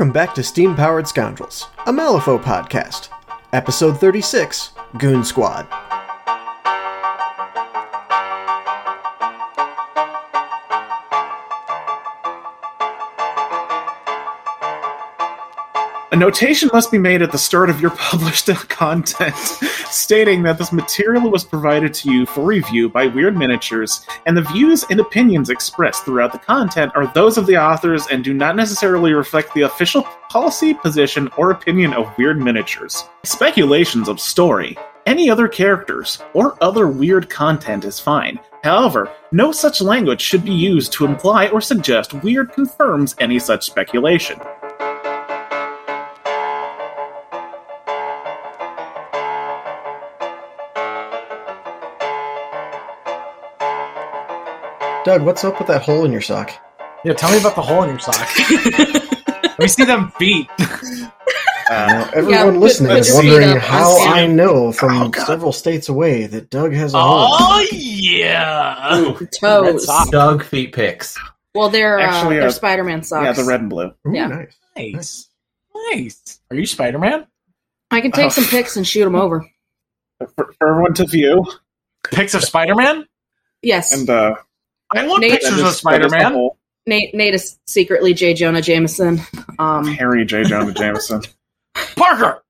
Welcome back to Steam Powered Scoundrels, a Malifaux podcast. Episode 36 Goon Squad. A notation must be made at the start of your published content stating that this material was provided to you for review by Wyrd Miniatures, and the views and opinions expressed throughout the content are those of the authors and do not necessarily reflect the official policy, position, or opinion of Wyrd Miniatures. Speculations of story, any other characters, or other Wyrd content is fine. However, no such language should be used to imply or suggest Wyrd confirms any such speculation. Doug, what's up with that hole in your sock? Yeah, tell me about the hole in your sock. Let me see them feet. Now, everyone put- listening put is your feet wondering up, how I'll I know from Oh, several states away that Doug has a hole. Oh yeah. Toes. Doug feet pics. Well, they're uh, Actually, they're uh, Spider-Man socks. Yeah, the red and blue. Ooh, yeah. nice. Nice. Nice. Are you Spider Man? I can take Oh. some pics and shoot them over. For, for everyone to view, Pics of Spider Man? Yes, and uh, I want Nate- pictures of Spider Man. Nate. Nate is secretly J. Jonah Jameson. Um, Harry J. Jonah Jameson. Parker!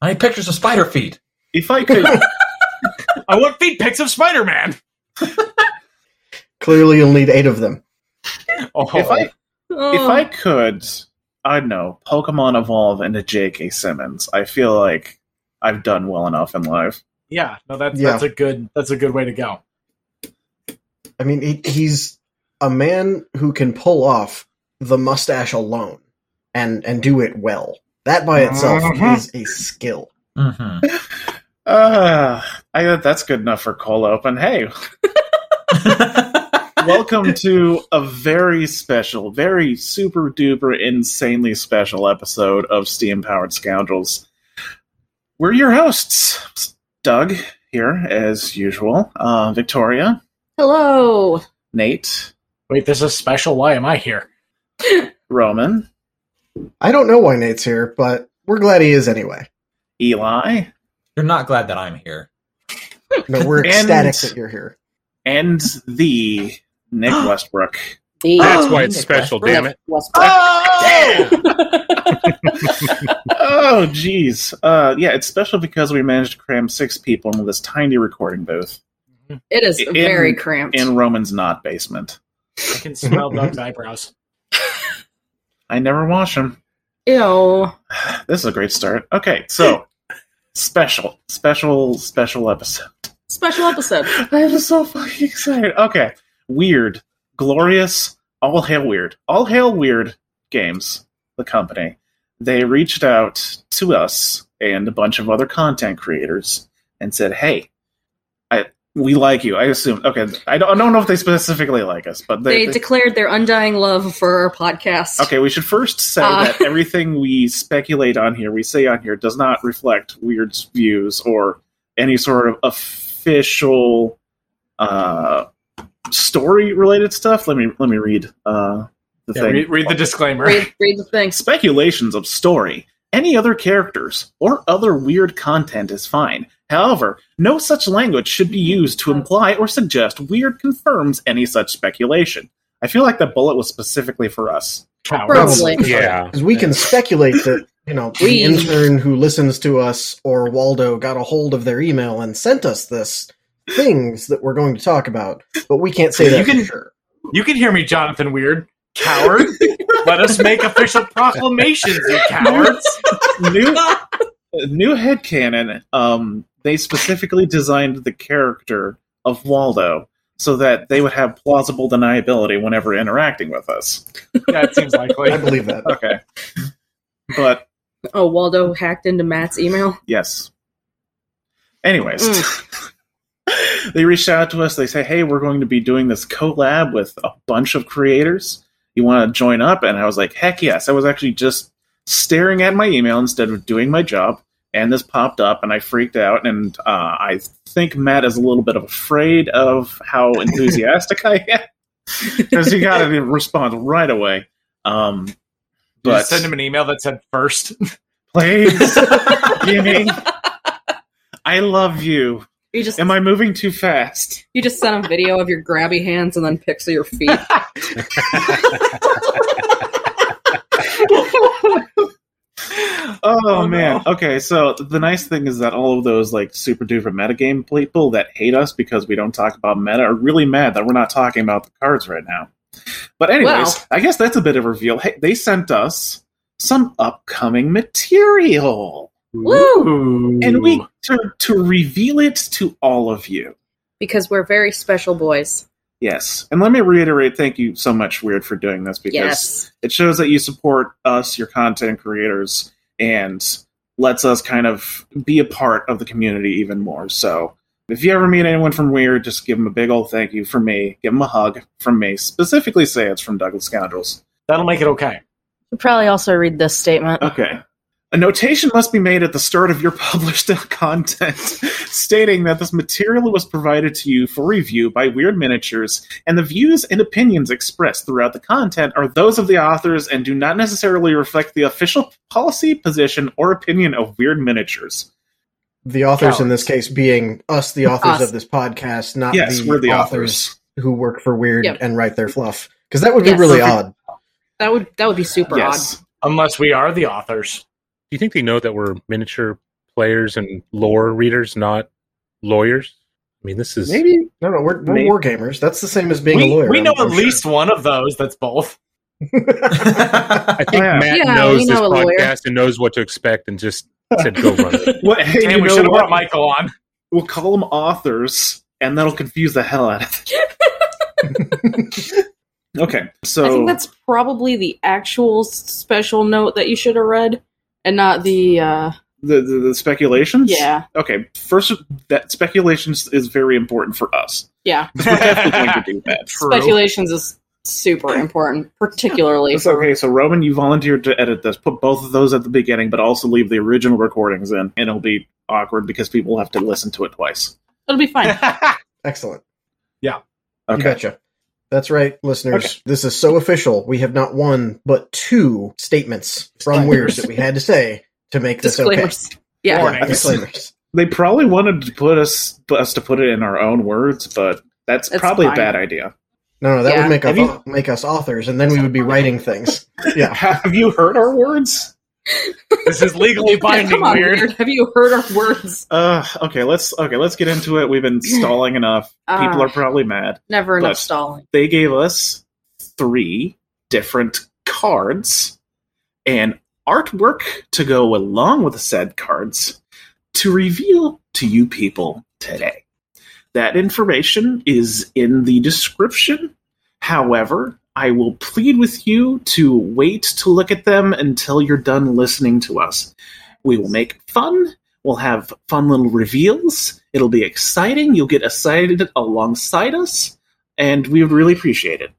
I need pictures of spider feet. If I could, I want feet pics of Spider Man. Clearly, you'll need eight of them. Oh, if I, if oh, I could, I don't know, Pokemon evolve into J.K. Simmons. I feel like I've done well enough in life. yeah, no, that's Yeah. that's a good that's a good way to go. I mean, he, he's a man who can pull off the mustache alone and and do it well. That by itself Mhm. is a skill. Mm-hmm. Uh, I that's good enough for cold open. Hey, welcome to a very special, very super duper insanely special episode of Steam Powered Scoundrels. We're your hosts, Doug here as usual, uh, Victoria, hello. Nate, Wait, this is special. Why am I here? Roman, I don't know why Nate's here, but we're glad he is anyway. Eli, You're not glad that I'm here. No, we're And- ecstatic that you're here. and the Nick Westbrook. The That's Oh, why it's Nick special, Westbrook. damn it. Westbrook. oh, jeez. Uh, yeah, it's special because we managed to cram six people into this tiny recording booth It is In- very cramped. in Roman's not basement. I can smell Doug's eyebrows. I never wash them. Ew. This is a great start. Okay, so special, special, special episode. Special episode. I'm so fucking excited. Okay, weird, glorious, all hail Wyrd, all hail Wyrd games. The company they reached out to us and a bunch of other content creators and said, "Hey, I we like you." I assume. Okay, I don't, I don't know if they specifically like us, but They they, they- declared their undying love for our podcast. Okay, we should first say Uh. that everything we speculate on here, we say on here, does not reflect Wyrd's views or any sort of official uh, story-related stuff. Let me let me read uh, the Yeah, thing. read, read the disclaimer. Read, read the thing. Speculations of story, any other characters, or other Wyrd content is fine. However, no such language should be used to imply or suggest Wyrd confirms any such speculation. I feel like the bullet was specifically for us. Probably. Yeah. Because we can speculate that, you know, the We- intern who listens to us or Waldo got a hold of their email and sent us this things that we're going to talk about, but we can't say You that can- for sure. You can hear me, Jonathan Weird. Coward. Let us make official proclamations, you cowards. new new headcanon, um, they specifically designed the character of Waldo so that they would have plausible deniability whenever interacting with us. Yeah, it seems likely. I believe that. Okay. But Oh, Waldo hacked into Matt's email. yes. Anyways. Mm. they reached out to us. They say, "Hey, we're going to be doing this collab with a bunch of creators. You want to join up?" And I was like, "Heck yes!" I was actually just staring at my email instead of doing my job, and this popped up, and I freaked out. And uh, I think Matt is a little bit afraid of how enthusiastic I am because he got a response right away. Um, You but just send him an email that said first. please, Jimmy, I love you. You just Am I moving too fast? you just sent a video of your grabby hands and then pics of your feet. Oh, Oh, man. Okay, so the nice thing is that all of those like super duper metagame people that hate us because we don't talk about meta are really mad that we're not talking about the cards right now. But anyways, Well. I guess that's a bit of a reveal. Hey, they sent us some upcoming material. Woo! And we to, to reveal it to all of you. Because we're very special boys. Yes. And let me reiterate thank you so much, Wyrd, for doing this because Yes. it shows that you support us, your content creators, and lets us kind of be a part of the community even more. So if you ever meet anyone from Wyrd, just give them a big old thank you from me. Give them a hug from me. Specifically say it's from Douglas Scoundrels. That'll make it okay. You'll probably also read this statement. Okay. A notation must be made at the start of your published content stating that this material was provided to you for review by Wyrd Miniatures, and the views and opinions expressed throughout the content are those of the authors and do not necessarily reflect the official policy, position, or opinion of Wyrd Miniatures. The authors in this case being us, the authors Us. of this podcast, not yes, the, we're the authors, authors. who work for Wyrd Yep. and write their fluff. Because that would be Yes. really odd. That would that would be super Yes. Unless we are the authors. Do you think they know that we're miniature players and lore readers, not lawyers? I mean, this is Maybe. No, no, we're, we're war gamers. That's the same as being we, a lawyer. we know I'm- at I'm sure. least one of those that's both. I think Yeah. Matt Yeah, knows this know podcast and knows what to expect, and just said, "Go run it." What, hey, Damn, we should have brought Michael on. We'll call them authors, and that'll confuse the hell out of it. okay, so I think that's probably the actual special note that you should have read, and not the. uh the, the the speculations. Yeah, Okay, first, that speculations is very important for us. yeah. We're definitely going to do that. True. Speculations is super important, particularly It's okay, so Roman, you volunteered to edit this. Put both of those at the beginning, but also leave the original recordings in, and it'll be awkward because people have to listen to it twice. it'll be fine. Excellent. Yeah. Okay. You betcha. That's right, listeners. Okay. This is so official. We have not one, but two statements from Wyrd that we had to say to make this okay. Yeah, Warning. Disclaimers. They probably wanted to put us us to put it in our own words, but that's It's probably fine. a bad idea. No, no, that Yeah. would make us, you- make us authors, and then we would be writing things. Yeah. Have you heard our words? This is legally binding on, weird. weird. Have you heard our words? Uh, okay, let's okay, let's get into it. We've been stalling enough. People Ah. are probably mad. Never enough stalling. They gave us three different cards and artwork to go along with the said cards to reveal to you people today. That information is in the description. However, I will plead with you to wait to look at them until you're done listening to us. We will make fun. We'll have fun little reveals. It'll be exciting. You'll get excited alongside us, and we would really appreciate it.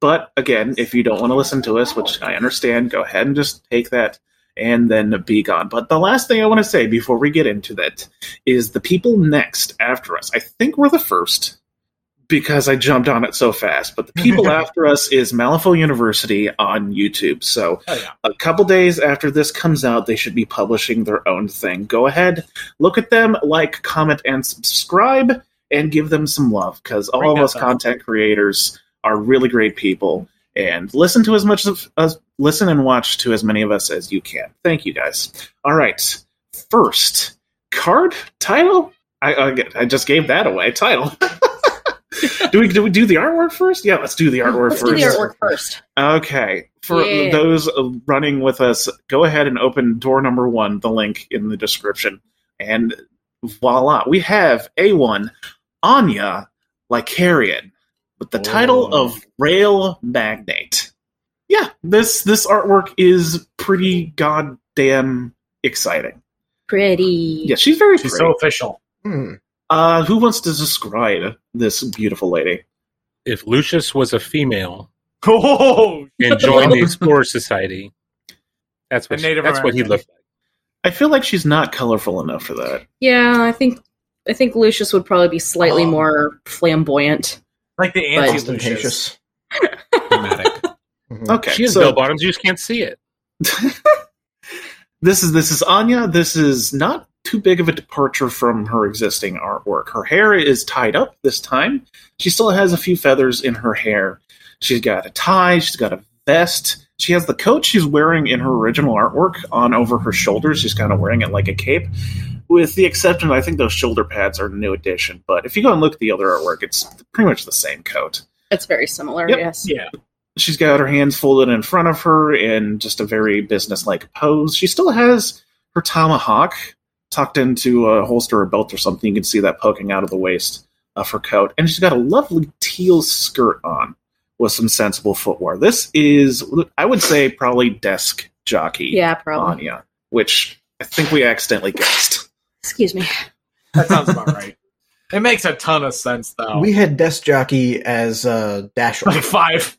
But again, if you don't want to listen to us, which I understand, go ahead and just take that and then be gone. But the last thing I want to say before we get into that is the people next after us. I think we're the first because I jumped on it so fast. But the people after us is Malifaux University on YouTube. So Oh, yeah. a couple days after this comes out, they should be publishing their own thing. Go ahead, look at them, like, comment, and subscribe, and give them some love because all of us content creators are really great people. And listen to as much of us, listen and watch to as many of us as you can. Thank you guys. All right, first card title. I I, I just gave that away. Title. do we do we do the artwork first? Yeah, let's do the artwork Let's first. do the artwork first. Okay. For Yeah. those uh, running with us, go ahead and open door number one, the link in the description. And voila, we have A1 Anya Lycarian with the title of Rail Magnate. Yeah, this this artwork is pretty goddamn exciting. Pretty. Yeah, she's very She's pretty. so official. Hmm. Uh, who wants to describe this beautiful lady? If Lucius was a female Oh, and joined the Explorer Society, that's what A Native that's what he looked like. I feel like she's not colorful enough for that. Yeah, I think I think Lucius would probably be slightly Oh. more flamboyant. like the anti Lucius. Ostentatious. Dramatic. Mhm. Okay, she has so bell bottoms, you just can't see it. this is this is Anya. This is not too big of a departure from her existing artwork. Her hair is tied up this time. She still has a few feathers in her hair. She's got a tie. She's got a vest. She has the coat she's wearing in her original artwork on over her shoulders. She's kind of wearing it like a cape, with the exception I think those shoulder pads are a new addition. But if you go and look at the other artwork, it's pretty much the same coat. It's very similar, Yep. yes. Yeah. She's got her hands folded in front of her in just a very businesslike pose. She still has her tomahawk tucked into a holster or belt or something. You can see that poking out of the waist of her coat. And she's got a lovely teal skirt on with some sensible footwear. This is, I would say, probably desk jockey Yeah, probably. Anya, which I think we accidentally guessed. Excuse me. That sounds about right. It makes a ton of sense, though. We had desk jockey as uh, Dasher. like five,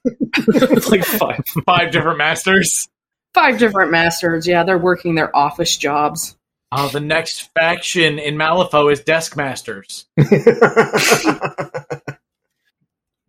like five. five different masters. Five different masters. Yeah, they're working their office jobs. Oh, the next faction in Malifaux is Desk Masters.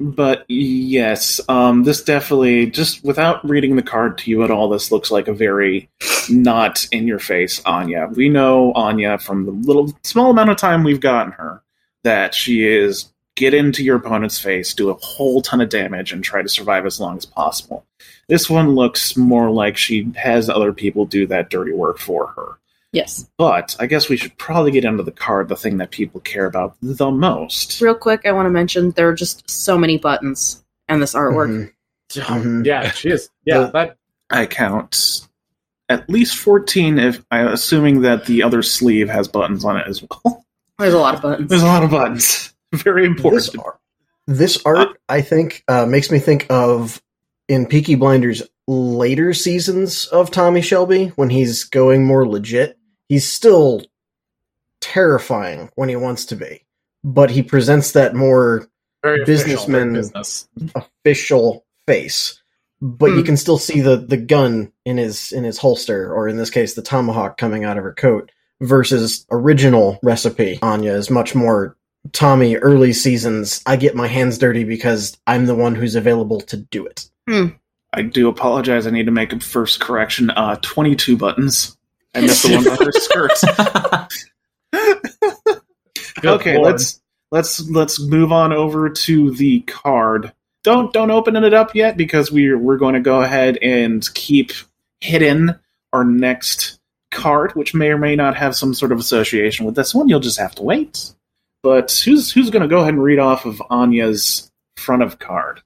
But yes, um, this definitely just without reading the card to you at all, this looks like a very not in your face Anya. We know Anya from the little small amount of time we've gotten her that she is get into your opponent's face, do a whole ton of damage, and try to survive as long as possible. This one looks more like she has other people do that dirty work for her. Yes. But I guess we should probably get into the card, the thing that people care about the most. Real quick, I want to mention there are just so many buttons and this artwork. Mhm. Mhm. Yeah, she is. Yeah, The- that I count at least 14 if I assuming that the other sleeve has buttons on it as well. There's a lot of buttons. There's a lot of buttons. Very important. This art, this art I think, uh, makes me think of in Peaky Blinders later seasons of Tommy Shelby when he's going more legit. He's still terrifying when he wants to be, but he presents that more very official Businessman- business. official face. But you Hmm. can still see the the gun in his in his holster, or in this case, the tomahawk coming out of her coat. Versus original recipe, Anya is much more Tommy early seasons. I get my hands dirty because I'm the one who's available to do it. I do apologize. I need to make a first correction. Uh, 22 buttons. I missed the one on her skirt. Okay, lord. let's let's let's move on over to the card. Don't don't open it up yet because we're we're going to go ahead and keep hidden our next card, which may or may not have some sort of association with this one. You'll just have to wait. But who's who's going to go ahead and read off of Anya's front of card?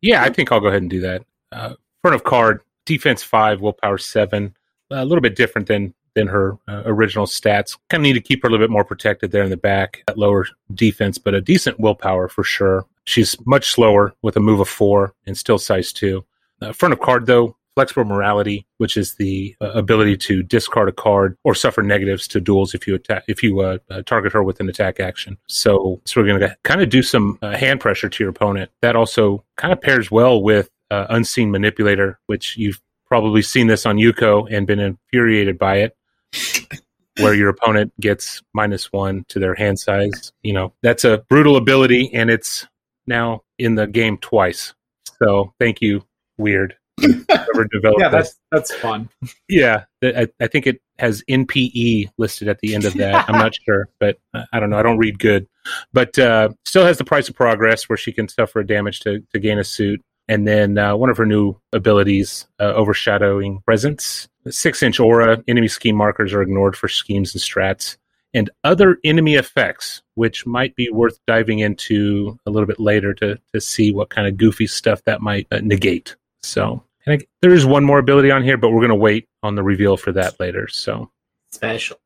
Yeah, I think I'll go ahead and do that. Uh, front of card, defense five, willpower seven. A little bit different than than her uh, original stats. Kind of need to keep her a little bit more protected there in the back at lower defense, but a decent willpower for sure. She's much slower with a move of four and still size two. Uh, front of card though, flexible morality, which is the uh, ability to discard a card or suffer negatives to duels if you attack if you uh, uh, target her with an attack action. So, so we're going to kind of do some uh, hand pressure to your opponent. That also kind of pairs well with uh, unseen manipulator, which you've probably seen this on Yuko and been infuriated by it. Where your opponent gets minus one to their hand size. You know, that's a brutal ability and it's now in the game twice. So thank you, Wyrd. Whoever developed yeah, that's that's fun. Yeah, I, I think it has NPE listed at the end of that. I'm not sure, but I don't know. I don't read good, but uh, still has the price of progress where she can suffer damage to, to gain a suit. And then uh, one of her new abilities, uh, overshadowing presence, six inch aura. Enemy scheme markers are ignored for schemes and strats, and other enemy effects, which might be worth diving into a little bit later to to see what kind of goofy stuff that might uh, negate. So and I, there is one more ability on here, but we're going to wait on the reveal for that later. So Special.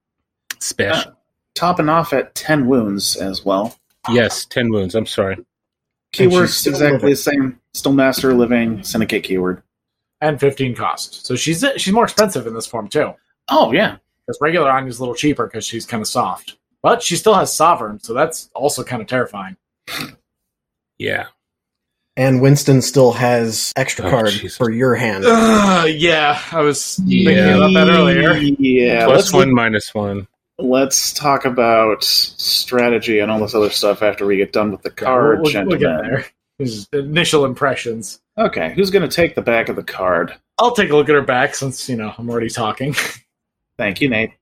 special. Topping off at 10 wounds as well. yes, ten wounds. I'm sorry. Keywords exactly the same. Still master living syndicate keyword. And 15 cost. So she's she's more expensive in this form too. Oh yeah, Because regular Anya's a little cheaper because she's kind of soft. But she still has Sovereign, so that's also kind of terrifying. Yeah, And Winston still has extra Oh, card Jesus. for your hand. Uh, yeah, I was thinking Yeah. about that earlier. Yeah, plus let's one, minus one. let's talk about strategy and all this other stuff after we get done with the Yeah, card, we'll, we'll gentlemen. get there. His initial impressions. Okay, who's going to take the back of the card? I'll take a look at her back since you know I'm already talking. Thank you, Nate.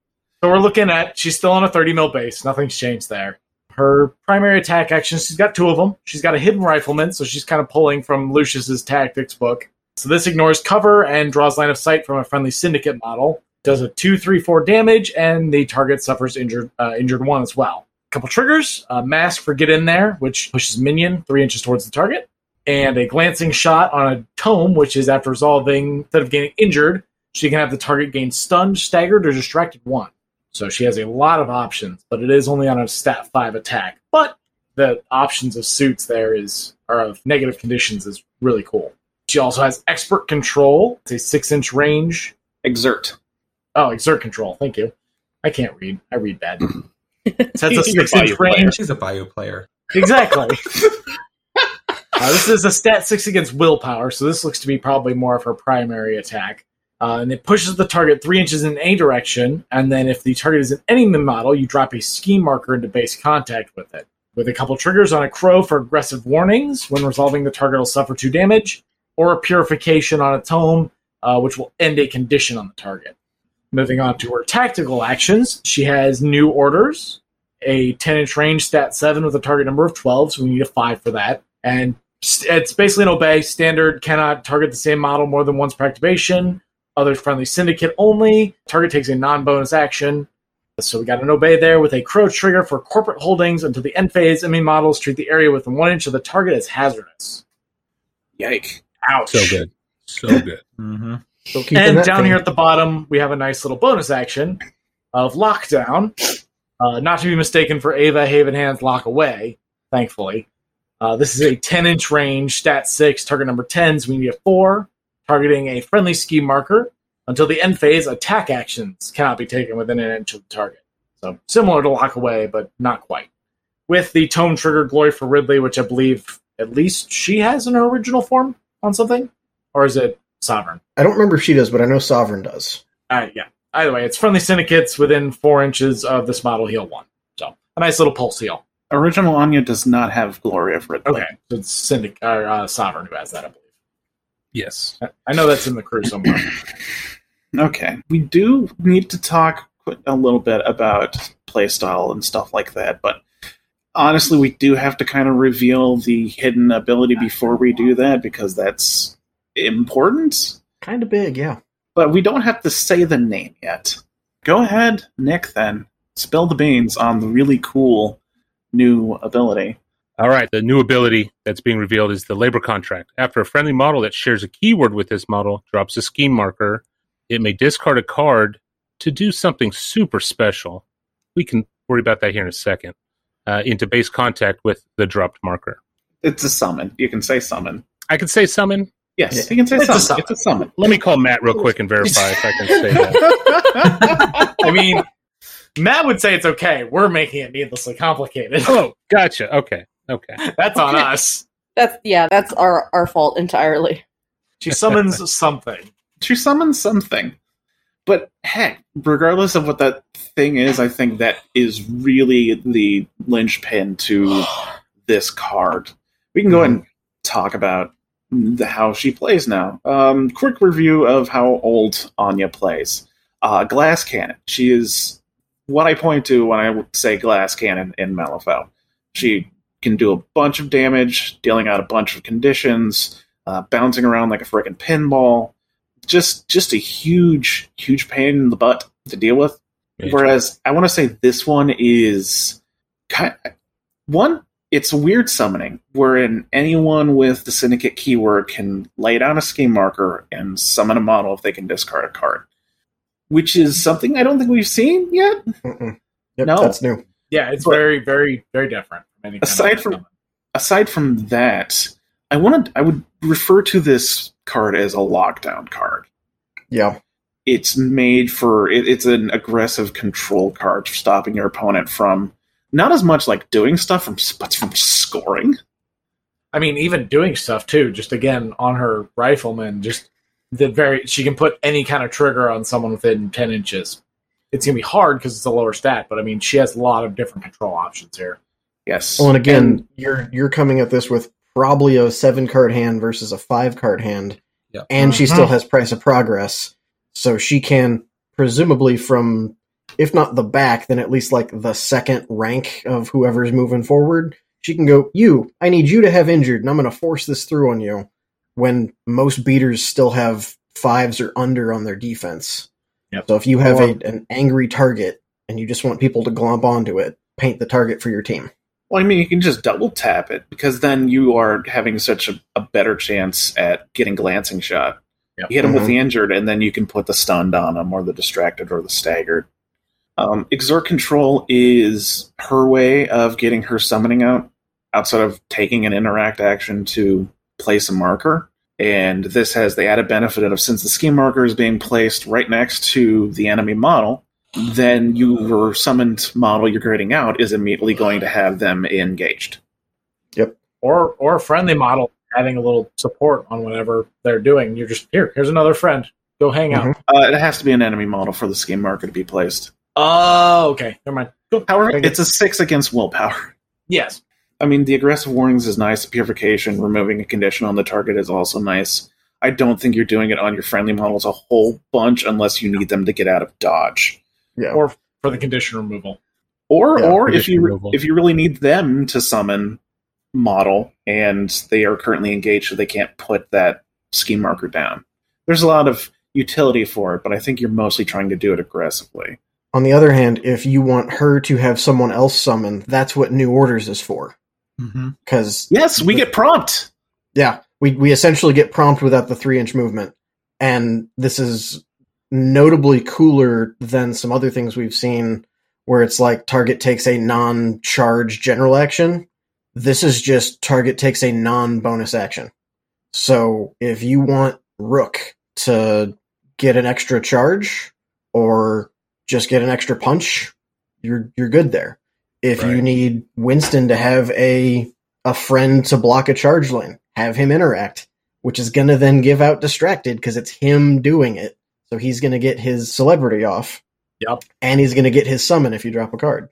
So we're looking at she's still on a 30 mil base. Nothing's changed there. Her primary attack action, she's got two of them. She's got a hidden rifleman, so she's kind of pulling from Lucius's tactics book. So this ignores cover and draws line of sight from a friendly syndicate model. Does a two, three, four damage, and the target suffers injured uh, injured one as well. Couple triggers: a mask for get in there, which pushes minion three inches towards the target, and a glancing shot on a tome, which is after resolving instead of getting injured, she can have the target gain stunned, staggered, or distracted one. So she has a lot of options, but it is only on a stat five attack. But the options of suits there is or of negative conditions is really cool. She also has expert control. It's a six inch range. Exert. Oh, exert control. Thank you. I can't read. I read bad. It has a You're a six inch range. She's a bio player. Exactly. Uh, this is a stat six against willpower, so this looks to be probably more of her primary attack. Uh, and it pushes the target three inches in a direction, and then if the target is an enemy model, you drop a scheme marker into base contact with it. With a couple triggers on a crow for aggressive warnings, when resolving, the target will suffer two damage, or a purification on a tome, uh, which will end a condition on the target. Moving on to her tactical actions, she has new orders, a 10 inch range stat 7 with a target number of 12, so we need a 5 for that. And it's basically an obey standard, cannot target the same model more than once per activation. Other friendly syndicate only. Target takes a non bonus action. So we got an obey there with a crow trigger for corporate holdings until the end phase. Enemy models treat the area within one inch of the target as hazardous. Yike. Ouch. So good. So good. Mm-hmm. So And down thing- here at the bottom, we have a nice little bonus action of lockdown, uh, not to be mistaken for Ava Haven Hands Lock Away, thankfully. Uh, this is a 10 inch range, stat 6, target number 10, so we need a 4, targeting a friendly ski marker. Until the end phase, attack actions cannot be taken within an inch of the target. So similar to Lock Away, but not quite. With the tome trigger Glory for Ridley, which I believe at least she has in her original form on something? Or is it Sovereign? I don't remember if she does, but I know Sovereign does. Uh, yeah. Either way, it's friendly syndicates within four inches of this model heal one. So a nice little pulse heal. Original Anya does not have Glory of Ridley. Okay, so it's syndic or uh, sovereign who has that, I believe. Yes. I- I know that's in the crew somewhere. Okay. We do need to talk a little bit about playstyle and stuff like that, but honestly, we do have to kind of reveal the hidden ability before we do that because that's important. Kind of big, yeah. But we don't have to say the name yet. Go ahead, Nick, then. Spill the beans on the really cool new ability. All right. The new ability that's being revealed is the labor contract. After a friendly model that shares a keyword with this model drops a scheme marker, it may discard a card to do something super special. We can worry about that here in a second. Uh, into base contact with the dropped marker. It's a summon. You can say summon. I can say summon. Yes, Yeah. you can say It's a summon. summon. It's a summon. Let me call Matt real quick and verify if I can say that. I mean, Matt would say it's okay. We're making it needlessly complicated. Oh, gotcha. Okay. Okay. That's on Okay. us. That's yeah, that's our our fault entirely. She summons something. she summons something. But heck, regardless of what that thing is, I think that is really the linchpin to this card. We can go ahead and talk about the, how she plays now. Um, quick review of how old Anya plays. Uh, glass cannon. She is what I point to when I say glass cannon in Malifaux. She can do a bunch of damage, dealing out a bunch of conditions, uh, bouncing around like a freaking pinball just just a huge huge pain in the butt to deal with whereas i want to say this one is kind one it's a weird summoning wherein anyone with the syndicate keyword can lay down a scheme marker and summon a model if they can discard a card which is something i don't think we've seen yet Yep, No. that's new. Yeah, it's But- very, very, very different. From any Aside from- summon. aside from that i wanted i would refer to this card as a lockdown card Yeah. it's made for it, it's an aggressive control card for stopping your opponent from not as much like doing stuff from but from scoring I mean, even doing stuff too. Just again on her rifleman, just the very she can put any kind of trigger on someone within ten inches. It's gonna be hard because it's a lower stat, but I mean, she has a lot of different control options here. yes Well, and again, you're you're coming at this with probably a seven card hand versus a five card hand, Yep. and she Mhm. still has price of progress, so she can presumably from if not the back, then at least like the second rank of whoever's moving forward. She can go, You, I need you to have injured, and I'm going to force this through on you when most beaters still have fives or under on their defense. Yep. So if you have a, an angry target and you just want people to glomp onto it, paint the target for your team. Well, I mean, you can just double tap it because then you are having such a, a better chance at getting glancing shot. Yep. You hit them with Mhm. the injured, and then you can put the stunned on them, or the distracted, or the staggered. Um, exert control is her way of getting her summoning out outside of taking an interact action to place a marker. And this has the added benefit of since the scheme marker is being placed right next to the enemy model, then your summoned model you're creating out is immediately going to have them engaged. Yep. Or or a friendly model adding a little support on whatever they're doing. You're just here. Here's another friend. Go hang out. Mhm. Uh, it has to be an enemy model for the scheme marker to be placed. Oh, okay. Never mind. Cool. Power. It's a six against willpower. yes. I mean, the aggressive warnings is nice. Purification, removing a condition on the target is also nice. I don't think you're doing it on your friendly models a whole bunch unless you need them to get out of dodge. Yeah. Or for the condition removal. Or, Yeah, or if you removal. if you really need them to summon model and they are currently engaged, so they can't put that scheme marker down. There's a lot of utility for it, but I think you're mostly trying to do it aggressively. On the other hand, if you want her to have someone else summon, that's what New Orders is for. Mm-hmm. Because Yes, we get prompt. yeah, we we essentially get prompt without the three inch movement, and this is notably cooler than some other things we've seen, where it's like target takes a non charge general action. This is just target takes a non bonus action. So if you want Rook to get an extra charge or just get an extra punch, you're you're good there. If you need Winston to have a a friend to block a charge lane, have him interact, which is gonna then give out distracted because it's him doing it. So he's gonna get his celebrity off. Yep. And he's gonna get his summon if you drop a card.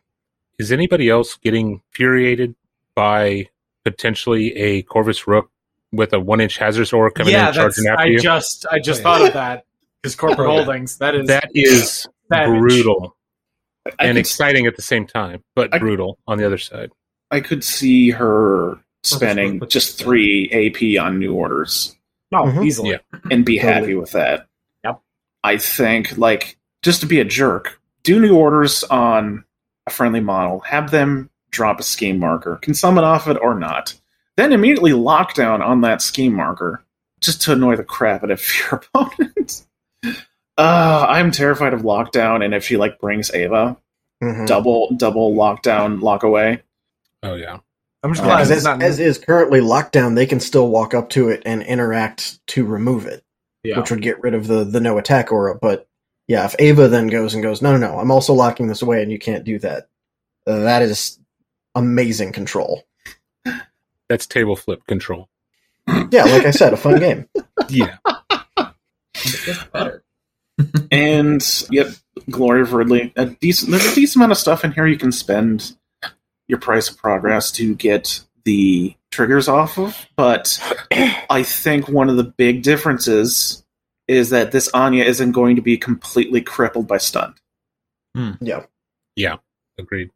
Is anybody else getting infuriated by potentially a Corvus Rook with a one inch hazardous aura coming in yeah, and that's. charging after I you? just I just Oh, thought of that because corporate Oh, yeah. holdings. That is that is savage. brutal I and could, exciting at the same time, but I- brutal on the other side. I could see her spending But- just three AP on new orders No, Mhm. easily. Yeah. and be Totally. happy with that. Yep. I think, like, just to be a jerk, do new orders on a friendly model, have them drop a scheme marker, can summon off it or not. Then immediately lock down on that scheme marker just to annoy the crap out of your opponent. Uh, I'm terrified of lockdown, and if she like brings Ava, Mhm. double double lockdown, lock away. Oh yeah. I'm just Uh, glad 'cause it's as, not. as is currently lockdown, they can still walk up to it and interact to remove it, yeah. which would get rid of the the no attack aura. But yeah, if Ava then goes and goes, no, no, no, I'm also locking this away, and you can't do that. Uh, that is amazing control. That's table flip control. Yeah, like I said, a fun game. Yeah. It better. And yep, Glory of Ridley. A decent, there's a decent amount of stuff in here you can spend your price of progress to get the triggers off of. But I think one of the big differences is that this Anya isn't going to be completely crippled by stunned. Hmm. Yeah, Yeah. Agreed.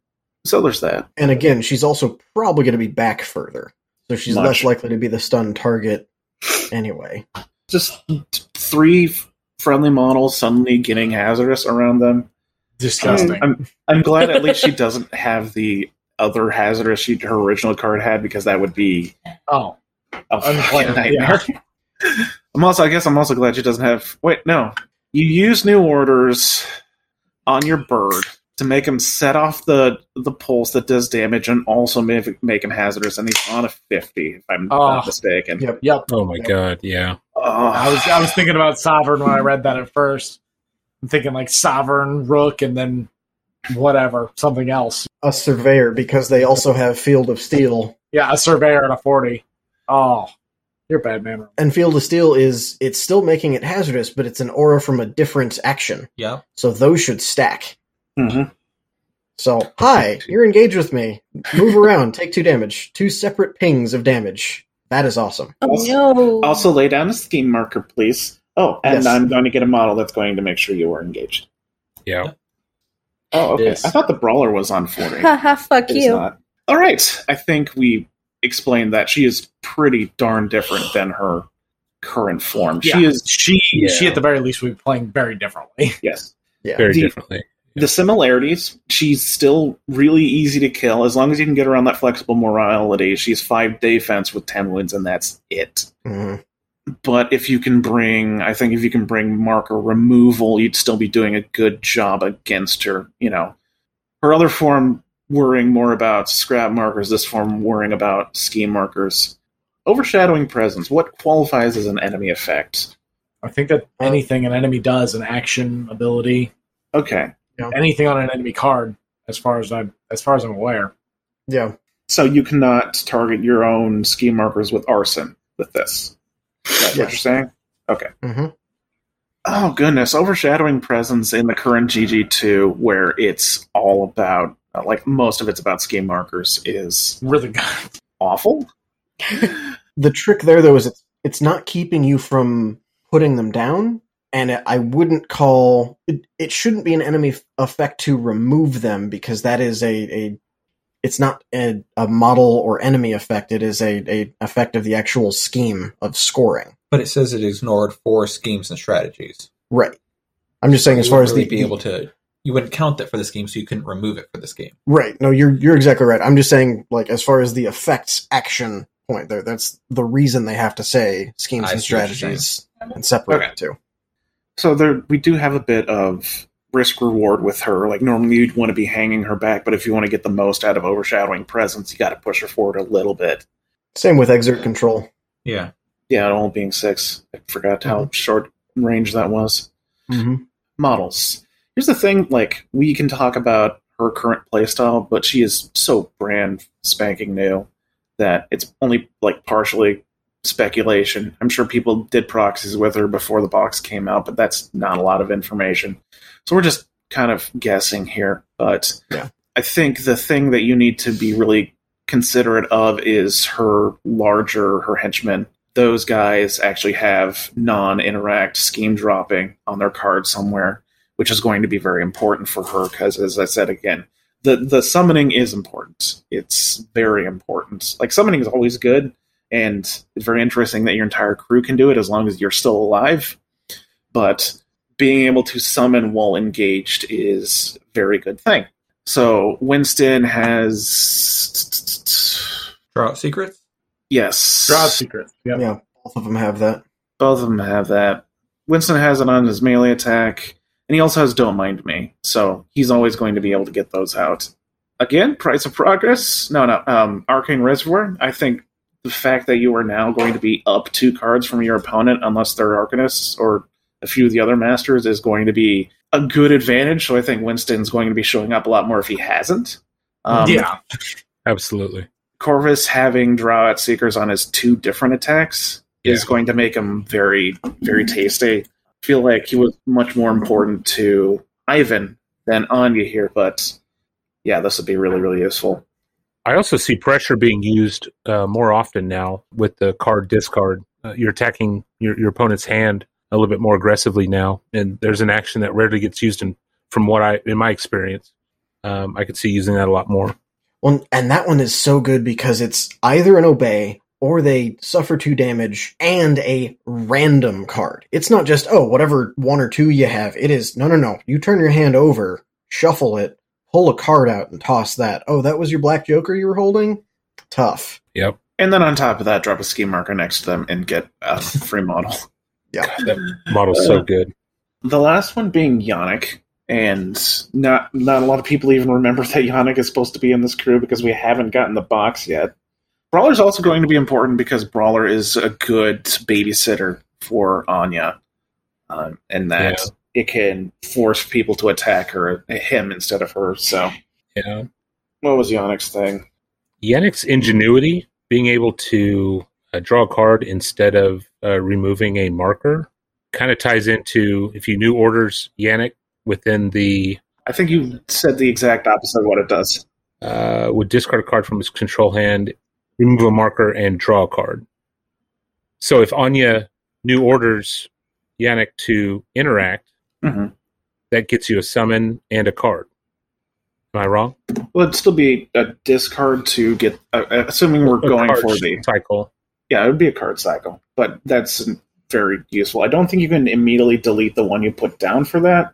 So there's that. and again, she's also probably going to be back further, so she's Much. less likely to be the stun target anyway. Just three f- friendly models suddenly getting hazardous around them. disgusting. Um, I'm I'm glad at least she doesn't have the other hazardous she her original card had because that would be oh, a nightmare. I'm also I guess I'm also glad she doesn't have wait, no. You use new orders on your bird to make him set off the the pulse that does damage and also make, make him hazardous and he's on a 50 if I'm Oh. not ah. mistaken. Yep. yep. Oh my god, yeah. Oh, I was I was thinking about Sovereign when I read that at first. I'm thinking like Sovereign Rook and then whatever something else. A surveyor because they also have Field of Steel, Yeah, a Surveyor at a forty. Oh, you're a bad man. and Field of Steel is it's still making it hazardous, but it's an aura from a different action, Yeah. so those should stack. Mhm. So, hi, you're engaged with me. Move around, take two damage. Two separate pings of damage. That is awesome. Oh Also- no! Also, lay down a scheme marker, please. Oh, and Yes. I'm going to get a model that's going to make sure you are engaged. Yeah. Oh, okay. Yes. I thought the brawler was on 40. Haha, fuck It is you. not. All right. I think we explained that she is pretty darn different than her current form. She is, She Yeah. she at the very least will be playing very differently. yes. Yeah. Very The- differently. The similarities, she's still really easy to kill as long as you can get around that flexible morality. She's five defense with 10 wounds, and that's it. Mhm. But if you can bring, I think if you can bring marker removal, you'd still be doing a good job against her. You know, her other form worrying more about scrap markers, this form worrying about scheme markers. Overshadowing presence, what qualifies as an enemy effect? I think that anything an enemy does, an action ability, Okay, anything on an enemy card, as far as I as far as I'm aware. Yeah. so you cannot target your own scheme markers with arson with this. Is that what you're saying? Okay. hmm Oh goodness, overshadowing presence in the current GG2, where it's all about, uh, like most of it's about scheme markers, is Really good. awful. The trick there, though, is it's it's not keeping you from putting them down, and I wouldn't call it. It shouldn't be an enemy effect to remove them because that is a a. It's not a, a model or enemy effect. It is a, a effect of the actual scheme of scoring. But it says it ignored four schemes and strategies. Right. I'm just saying, You as far as the be able to, you wouldn't count that for the scheme, so you couldn't remove it for the scheme. Right. No, you're you're exactly right. I'm just saying, like, as far as the effects action point there, that's the reason they have to say schemes I and see what you're strategies and separate Okay. the two. So there, we do have a bit of risk reward with her. Like normally you'd want to be hanging her back, but if you want to get the most out of overshadowing presence, you got to push her forward a little bit. Same with exert control. Yeah. Yeah, it only being six. I forgot how short range that was. Mm-hmm. models. Here's the thing, like we can talk about her current playstyle, but she is so brand spanking new that it's only like partially speculation. I'm sure people did proxies with her before the box came out, but that's not a lot of information. So we're just kind of guessing here. But Yeah. I think the thing that you need to be really considerate of is her larger, her henchmen. Those guys actually have non interact scheme dropping on their card somewhere, which is going to be very important for her because, as I said again, the, the summoning is important. It's very important. Like, summoning is always good, and it's very interesting that your entire crew can do it as long as you're still alive. But being able to summon while engaged is a very good thing. So Winston has Draw out secrets. yes, Draw secret. Yep. Yeah, both of them have that. both of them have that. Winston has it on his melee attack, and he also has Don't Mind Me, so he's always going to be able to get those out. Again, Price of Progress. No, no, um, Arcane Reservoir. I think the fact that you are now going to be up two cards from your opponent, unless they're Arcanists or a few of the other masters, is going to be a good advantage. So I think Winston's going to be showing up a lot more if he hasn't. Um, yeah. Absolutely. Corvus having draw at seekers on his two different attacks is going to make him very, very tasty. I feel like he was much more important to Ivan than Anya here, but yeah, this would be really, really useful. I also see pressure being used uh, more often now with the card discard. Uh, you're attacking your, your opponent's hand a little bit more aggressively now, and there's an action that rarely gets used in from what I in my experience. Um, I could see using that a lot more. Well, and that one is so good because it's either an obey or they suffer two damage and a random card. It's not just, oh, whatever one or two you have. It is, no, no, no. You turn your hand over, shuffle it, pull a card out, and toss that. Oh, that was your black joker you were holding? Tough. Yep. And then on top of that, drop a ski marker next to them and get a free model. Yeah. That model's so good. The last one being Yannick, and not not a lot of people even remember that Yannick is supposed to be in this crew because we haven't gotten the box yet. Brawler's also going to be important because Brawler is a good babysitter for Anya, um, and that it can force people to attack her, him instead of her. So, Yeah. what was Yannick's thing? Yannick's ingenuity, being able to uh, draw a card instead of uh, removing a marker, kind of ties into if you new orders Yannick within the I think you said the exact opposite of what it does. uh, would discard a card from his control hand, remove a marker, and draw a card. So if Anya new orders Yannick to interact, hmm that gets you a summon and a card. Am I wrong? Well, it'd still be a discard to get, uh, assuming we're A going for the. cycle. Yeah, it would be a card cycle, but that's very useful. I don't think you can immediately delete the one you put down for that,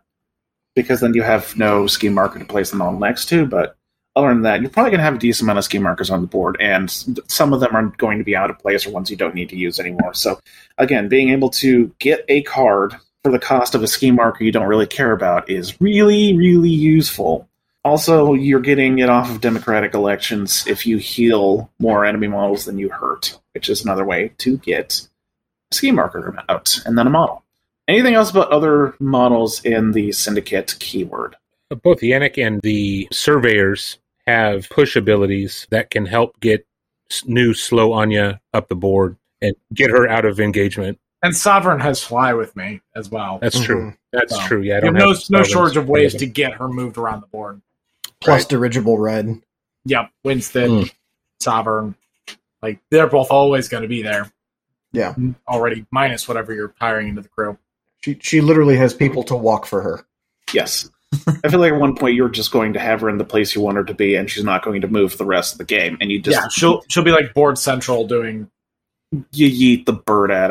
because then you have no scheme marker to place them all next to. But other than that, you're probably going to have a decent amount of scheme markers on the board, and some of them are going to be out of place or ones you don't need to use anymore. So, again, being able to get a card for the cost of a scheme marker you don't really care about is really, really useful. Also, you're getting it off of democratic elections if you heal more enemy models than you hurt, which is another way to get a scheme marker out and then a model. Anything else about other models in the syndicate keyword? Both Yannick and the surveyors have push abilities that can help get new slow Anya up the board and get her out of engagement. And Sovereign has fly with me as well. That's true. That's So, true. Yeah, I don't have no, have no Sovereign's shortage of ways to get her moved around the board. Plus dirigible red. Yep, Winston, Mm. Sovereign, like they're both always going to be there. Yeah. already minus whatever you're hiring into the crew. She she literally has people to walk for her. Yes. I feel like at one point you're just going to have her in the place you want her to be, and she's not going to move the rest of the game, and you just yeah, she'll she'll be like board central doing. you yeet the bird at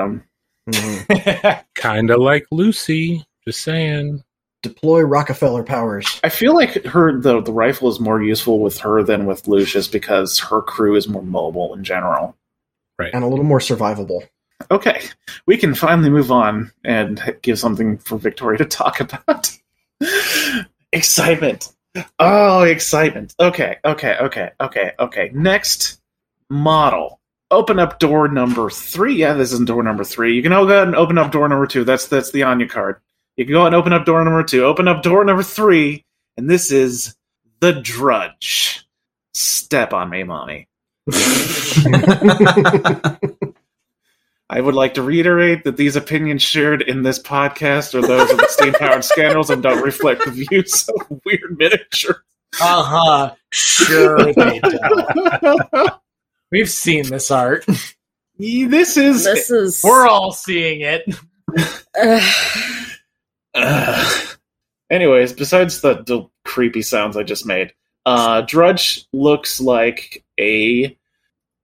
them. Kind of like Lucy. Just saying. Deploy Rockefeller powers. I feel like her the the rifle is more useful with her than with Lucius because her crew is more mobile in general. Right. And a little more survivable. Okay, we can finally move on and give something for Victoria to talk about. excitement. Oh, excitement. Okay, okay, okay, okay, okay. Next model. Open up door number three. Yeah, this is door number three. You can go ahead and open up door number two. That's that's the Anya card. You can go and open up door number two. Open up door number three, and this is the Drudge. Step on me, mommy. I would like to reiterate that these opinions shared in this podcast are those of the steam powered scandals and don't reflect the views of Wyrd Miniature. Uh huh. Sure they do. We've seen this art. this is This is. We're all seeing it. Ugh. Anyways, besides the, the creepy sounds I just made, uh, Drudge looks like a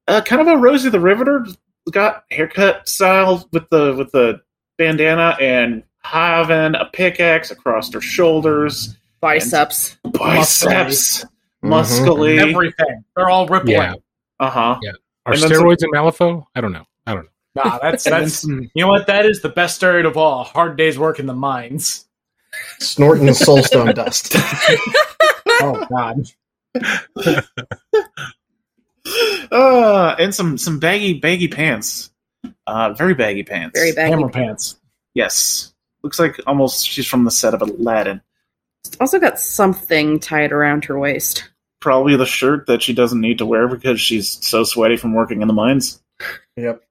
uh, kind of a Rosie the Riveter. Got haircut style with the with the bandana and having a pickaxe across her shoulders, biceps. biceps, muscly. Everything. They're all rippling. Yeah. Uh huh. Yeah. Are And then steroids in Malifaux? I don't know. I don't know. Nah, that's that's you know what? That is the best steroid of all. Hard day's work in the mines. Snorting soulstone dust. Oh God. uh, and some some baggy baggy pants. Uh, very baggy pants. Very baggy. Hammer pants. Yes. Looks like almost she's from the set of Aladdin. Also got something tied around her waist. Probably the shirt that she doesn't need to wear because she's so sweaty from working in the mines. Yep.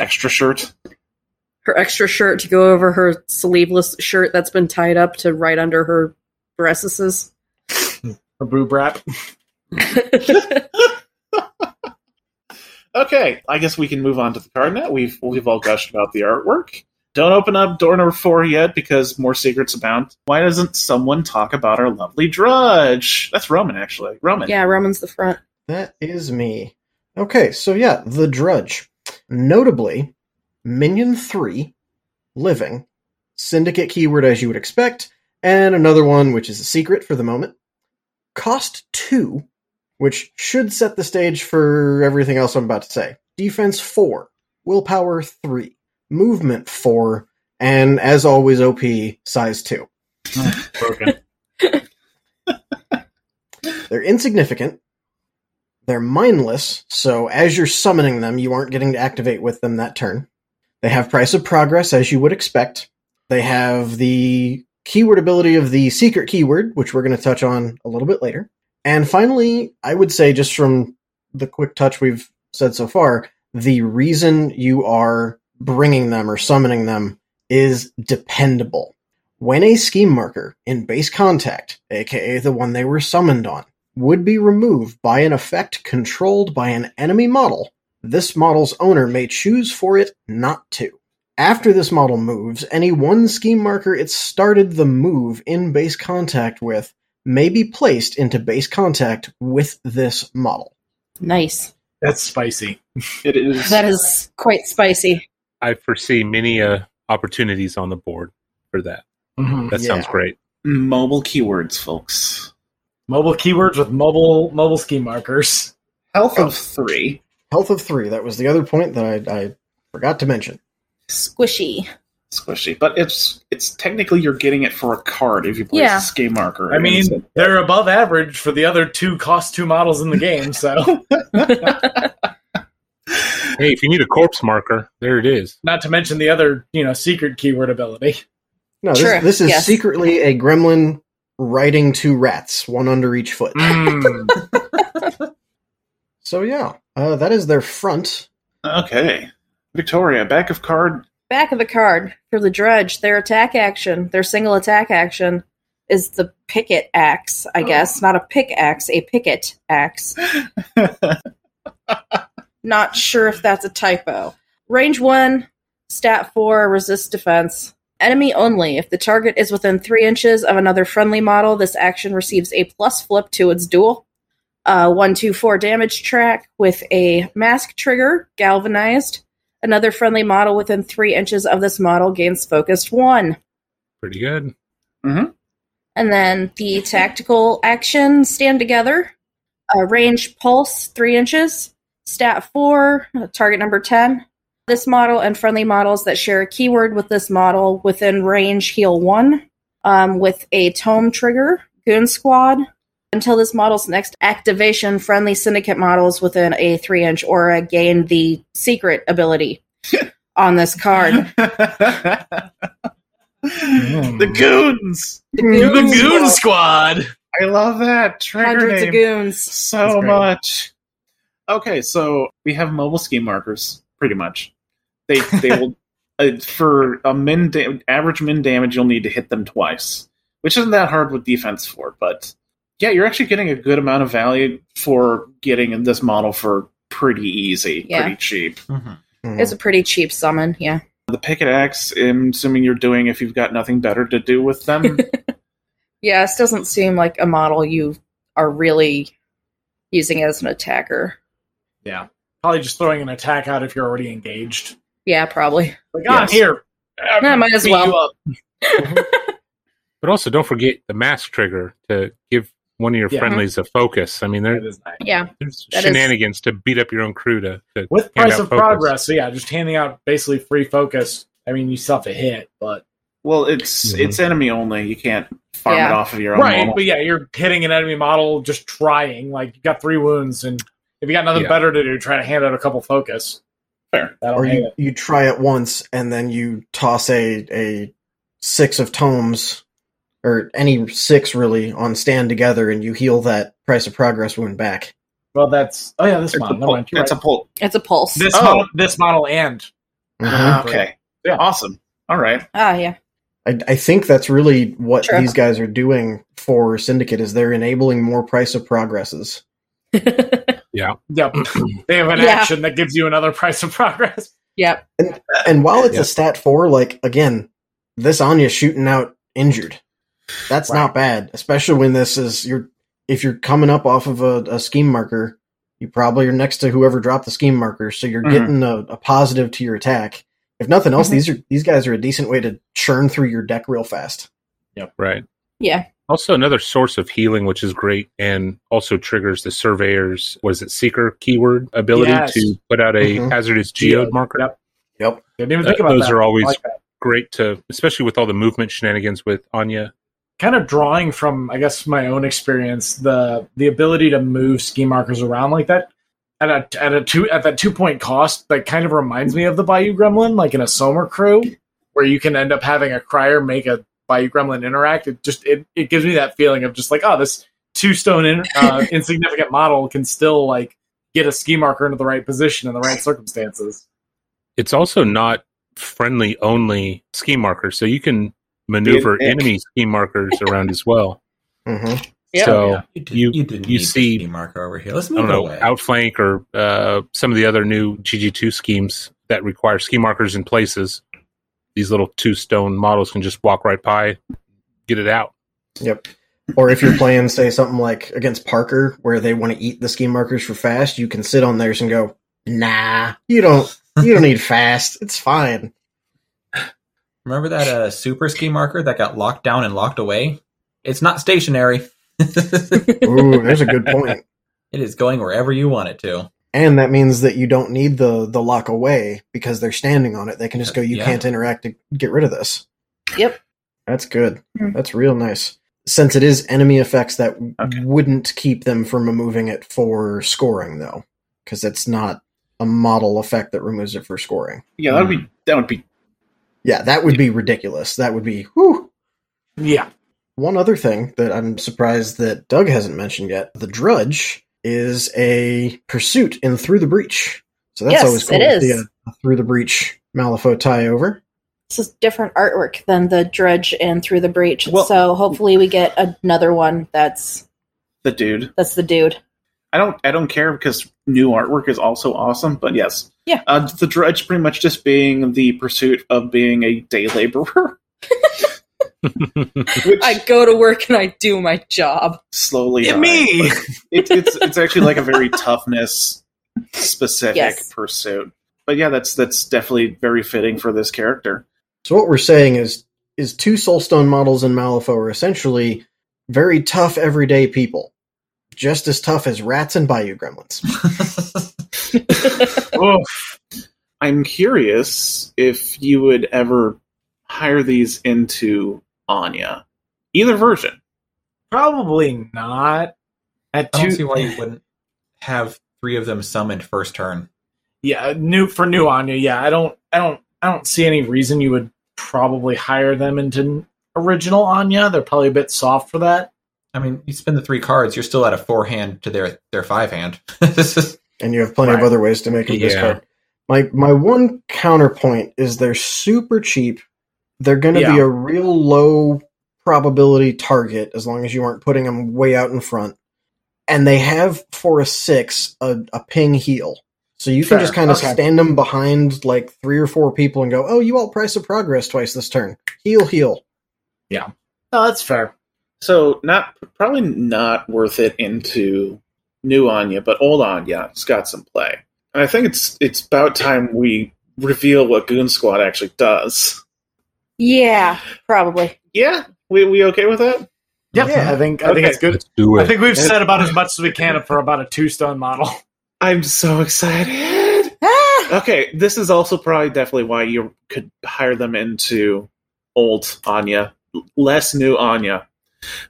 Extra shirt. Her extra shirt to go over her sleeveless shirt that's been tied up to right under her breastises. Her boob wrap. Okay, I guess we can move on to the card now. We've we've all gushed about the artwork. Don't open up door number four yet because more secrets abound. Why doesn't someone talk about our lovely Drudge? That's Roman, actually. Roman. yeah, Roman's the front. That is me. Okay, so yeah, the Drudge. Notably, Minion 3, Living, Syndicate keyword as you would expect, and another one which is a secret for the moment. Cost 2, which should set the stage for everything else I'm about to say. Defense 4, Willpower 3, Movement 4, and as always, OP, size 2. Broken. They're insignificant. They're mindless, so as you're summoning them, you aren't getting to activate with them that turn. They have price of progress, as you would expect. They have the keyword ability of the secret keyword, which we're going to touch on a little bit later. And finally, I would say, just from the quick touch we've said so far, the reason you are bringing them or summoning them is dependable. When a scheme marker in base contact, aka the one they were summoned on, would be removed by an effect controlled by an enemy model, this model's owner may choose for it not to. After this model moves, any one scheme marker it started the move in base contact with may be placed into base contact with this model. Nice. That's spicy. It is. That is quite spicy. I foresee many uh, opportunities on the board for that. Mhm. That sounds great. mobile keywords, folks. Mobile keywords with mobile mobile scheme markers. Health of three. Health of three. That was the other point that I, I forgot to mention. Squishy. Squishy, but it's it's technically you're getting it for a card if you place Yeah. a scheme marker. I mean, it. they're above average for the other two cost two models in the game. So, Hey, if you need a corpse marker, there it is. not to mention the other, you know, secret keyword ability. No, this, True, this is yes. secretly a gremlin riding two rats, one under each foot. Mm. So yeah, uh, that is their front. okay, Victoria, back of card. Back of the card for the drudge. their attack action, their single attack action is the picket axe, I guess. Not a pickaxe, a picket axe. Not sure if that's a typo. Range 1, stat 4, resist defense. Enemy only. If the target is within 3 inches of another friendly model, this action receives a plus flip to its duel. Uh, 1 2 4 damage track with a mask trigger, galvanized. Another friendly model within 3 inches of this model gains focused 1. Pretty good. And then the tactical action stand together. Uh, range pulse, three inches. Stat four, uh, target number 10. This model and friendly models that share a keyword with this model within range heal one. Um, with a tome trigger, Goon Squad. Until this model's next activation, friendly syndicate models within a three inch aura gain the secret ability on this card. the goons. The the Goon Goon Squad. Squad. I love that trigger Hundreds name of goons. so much. Okay, so we have mobile scheme markers, pretty much. They they will uh, for a min da- average min damage, you'll need to hit them twice, which isn't that hard with defense for. But yeah, you're actually getting a good amount of value for getting this model for pretty easy, Yeah. pretty cheap. Mhm. It's a pretty cheap summon, yeah. The picket axe, I'm assuming you're doing if you've got nothing better to do with them. Yeah, this doesn't seem like a model you are really using as an attacker. Yeah. Probably just throwing an attack out if you're already engaged. Yeah, probably. Like, ah, Yes. here. I'm Yeah, gonna might as well. But also, don't forget the mask trigger to give one of your Yeah. friendlies a focus. I mean, there, That is nice. Yeah. there's That is- shenanigans to beat up your own crew to, to With hand price out of focus. progress, so yeah, just handing out basically free focus. I mean, you still have to hit, but well, it's Mhm. it's enemy only. You can't farm Yeah. it off of your own right. model. But yeah, you're hitting an enemy model, just trying. Like you got three wounds, and if you got nothing Yeah. better to do, try to hand out a couple focus. Fair. That'll or you, it. you try it once and then you toss a a six of tomes or any six really on stand together and you heal that price of progress wound back. Well, that's oh yeah, this It's a model. Never pull. mind, you're It's right. a pull. It's a pulse. this Oh. model, this model, and Mhm. Uh, Okay. Yeah. Awesome. All right. ah, yeah. I, I think that's really what Sure. these guys are doing for Syndicate is they're enabling more price of progresses. yep, they have an Yeah. action that gives you another price of progress. yep. And while it's Yeah. a stat four, like again, this Anya's shooting out injured. That's Right. not bad, especially when this is you're if you're coming up off of a, a scheme marker, you probably are next to whoever dropped the scheme marker, so you're Mhm. getting a, a positive to your attack. If nothing else, Mhm. these are these guys are a decent way to churn through your deck real fast. Yep. Right. Yeah. Also, another source of healing, which is great, and also triggers the surveyor's was it seeker keyword ability Yes. to put out a Mhm. hazardous geode marker. Yep. Yep. Didn't even Uh, about those that. are always like. Great to, especially with all the movement shenanigans with Anya. kind of drawing from I guess my own experience the the ability to move ski markers around like that at a at a two at that two point cost that kind of reminds me of the Bayou Gremlin like in a Som'er crew where you can end up having a crier make a Bayou Gremlin interact it just it, it gives me that feeling of just like oh this two stone in, uh, insignificant model can still like get a ski marker into the right position in the right circumstances It's also not friendly only ski markers, so you can maneuver Be an ick. enemy ski markers around as well. hmm Yeah. So yeah. You, did, You- you, didn't you need see- ski marker over here. Let's I move don't know, away. outflank or uh, some of the other new GG2 schemes that require ski markers in places. These little two stone models can just walk right by, get it out. Yep. Or if you're playing, say, something like against Parker, where they want to eat the ski markers for fast, you can sit on theirs and go, "Nah, you don't. You don't need fast. It's fine." Remember that uh, super ski marker that got locked down and locked away? It's not stationary. Ooh, there's a good point. It is going wherever you want it to. And that means that you don't need the the lock away because they're standing on it. They can just go, "You Yeah. can't interact to get rid of this." Yep. That's good. Hmm. That's real nice. Since it is enemy effects, that Okay. wouldn't keep them from removing it for scoring, though, because it's not a model effect that removes it for scoring. Yeah, that would be that would be Yeah, that would be ridiculous. That would be whew. Yeah. One other thing that I'm surprised that Doug hasn't mentioned yet: the Drudge is a pursuit in Through the Breach. So that's Yes, always cool. it to see is. a Through the Breach Malifaux tie over. This is different artwork than the Drudge and Through the Breach. Well- so hopefully we get another one that's the dude. that's the dude. I don't I don't care because new artwork is also awesome, but yes. Yeah. Uh, the drudge pretty much just being the pursuit of being a day laborer. Which I go to work and I do my job. slowly Yeah, me. It's it's it's actually like a very toughness specific Yes. pursuit. But yeah, that's that's definitely very fitting for this character. So what we're saying is is two Soulstone models in Malifaux are essentially very tough everyday people. Just as tough as rats and bayou gremlins. Oof. I'm curious if you would ever hire these into Anya. Either version. Probably not. At I don't two, see why you wouldn't have three of them summoned first turn. yeah, new for new Anya. Yeah, I don't, I don't, I don't see any reason you would probably hire them into original Anya. They're probably a bit soft for that. I mean, you spend the three cards, you're still at a four hand to their their five hand. and you have plenty of other ways to make them Yeah. discard. My my one counterpoint is they're super cheap. They're going to be a real low probability target as long as you aren't putting them way out in front. And they have for a six a, a ping heal, so you can just kind of Okay. stand them behind like three or four people and go, "Oh, you all price of progress twice this turn. Heal, heal." Yeah. Oh, that's fair. So not probably not worth it into new Anya, but old Anya's got some play. And I think it's it's about time we reveal what Goon Squad actually does. Yeah, probably. Yeah, we we okay with that? Yeah, Yeah. I think, I think it's good. Let's do I think we've said about as much as we can for about a two stone model. I'm so excited. Ah! Okay, this is also probably definitely why you could hire them into old Anya, less new Anya.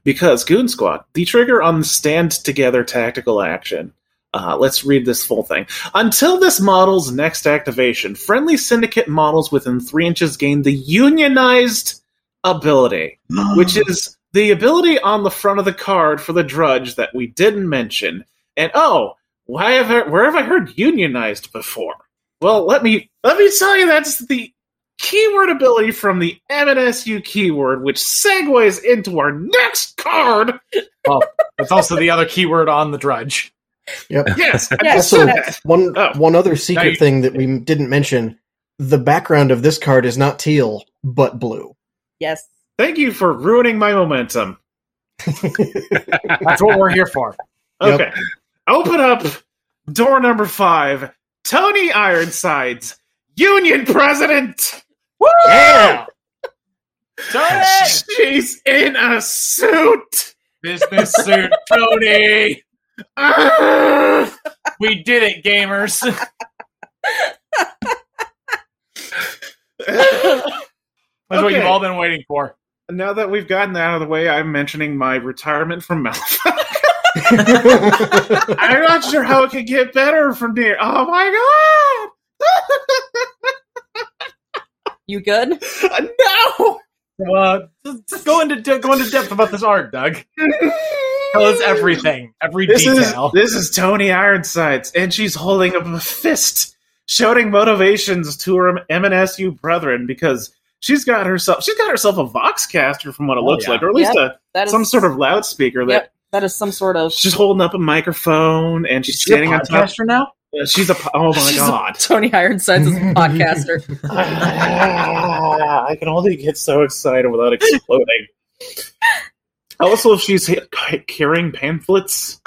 Because Goon Squad, the trigger on the stand together tactical action. Uh, let's read this full thing. Until this model's next activation, friendly syndicate models within three inches gain the unionized ability, which is the ability on the front of the card for the drudge that we didn't mention. And oh, why have I, where have I heard unionized before? Well, let me let me tell you that's the keyword ability from the MNSU keyword, which segues into our next card. Well, it's also the other keyword on the drudge. Yep. Yes, Yes, Also, said yes. one Oh. one other secret you- thing that we didn't mention: the background of this card is not teal but blue. Yes. Thank you for ruining my momentum. That's what we're here for. Yep. Okay, open up door number five. Tony Ironsides, Union President. Woo! Yeah. Tony! She's in a suit. Business suit, Tony. We did it, gamers. That's what you've all been waiting for. now that we've gotten that out of the way, I'm mentioning my retirement from Malifaux. I'm not sure how it could get better from here. Oh my god! You good? god! no! Uh, just- just go into go into depth about this art, Doug. Tell us everything, every This is detail. this is Tony Ironsides, and she's holding up a fist, shouting motivations to her MNSU brethren because she's got herself she's got herself a Voxcaster from what it Oh, looks yeah. like, or at least Yep. a That is some sort of loudspeaker that Yep. That is some sort of She's holding up a microphone and she's She's a standing on top. podcaster now. Uh, she's a. Oh my She's a- god! Tony Ironsides is a podcaster. I can only get so excited without exploding. Also, if she's carrying pamphlets,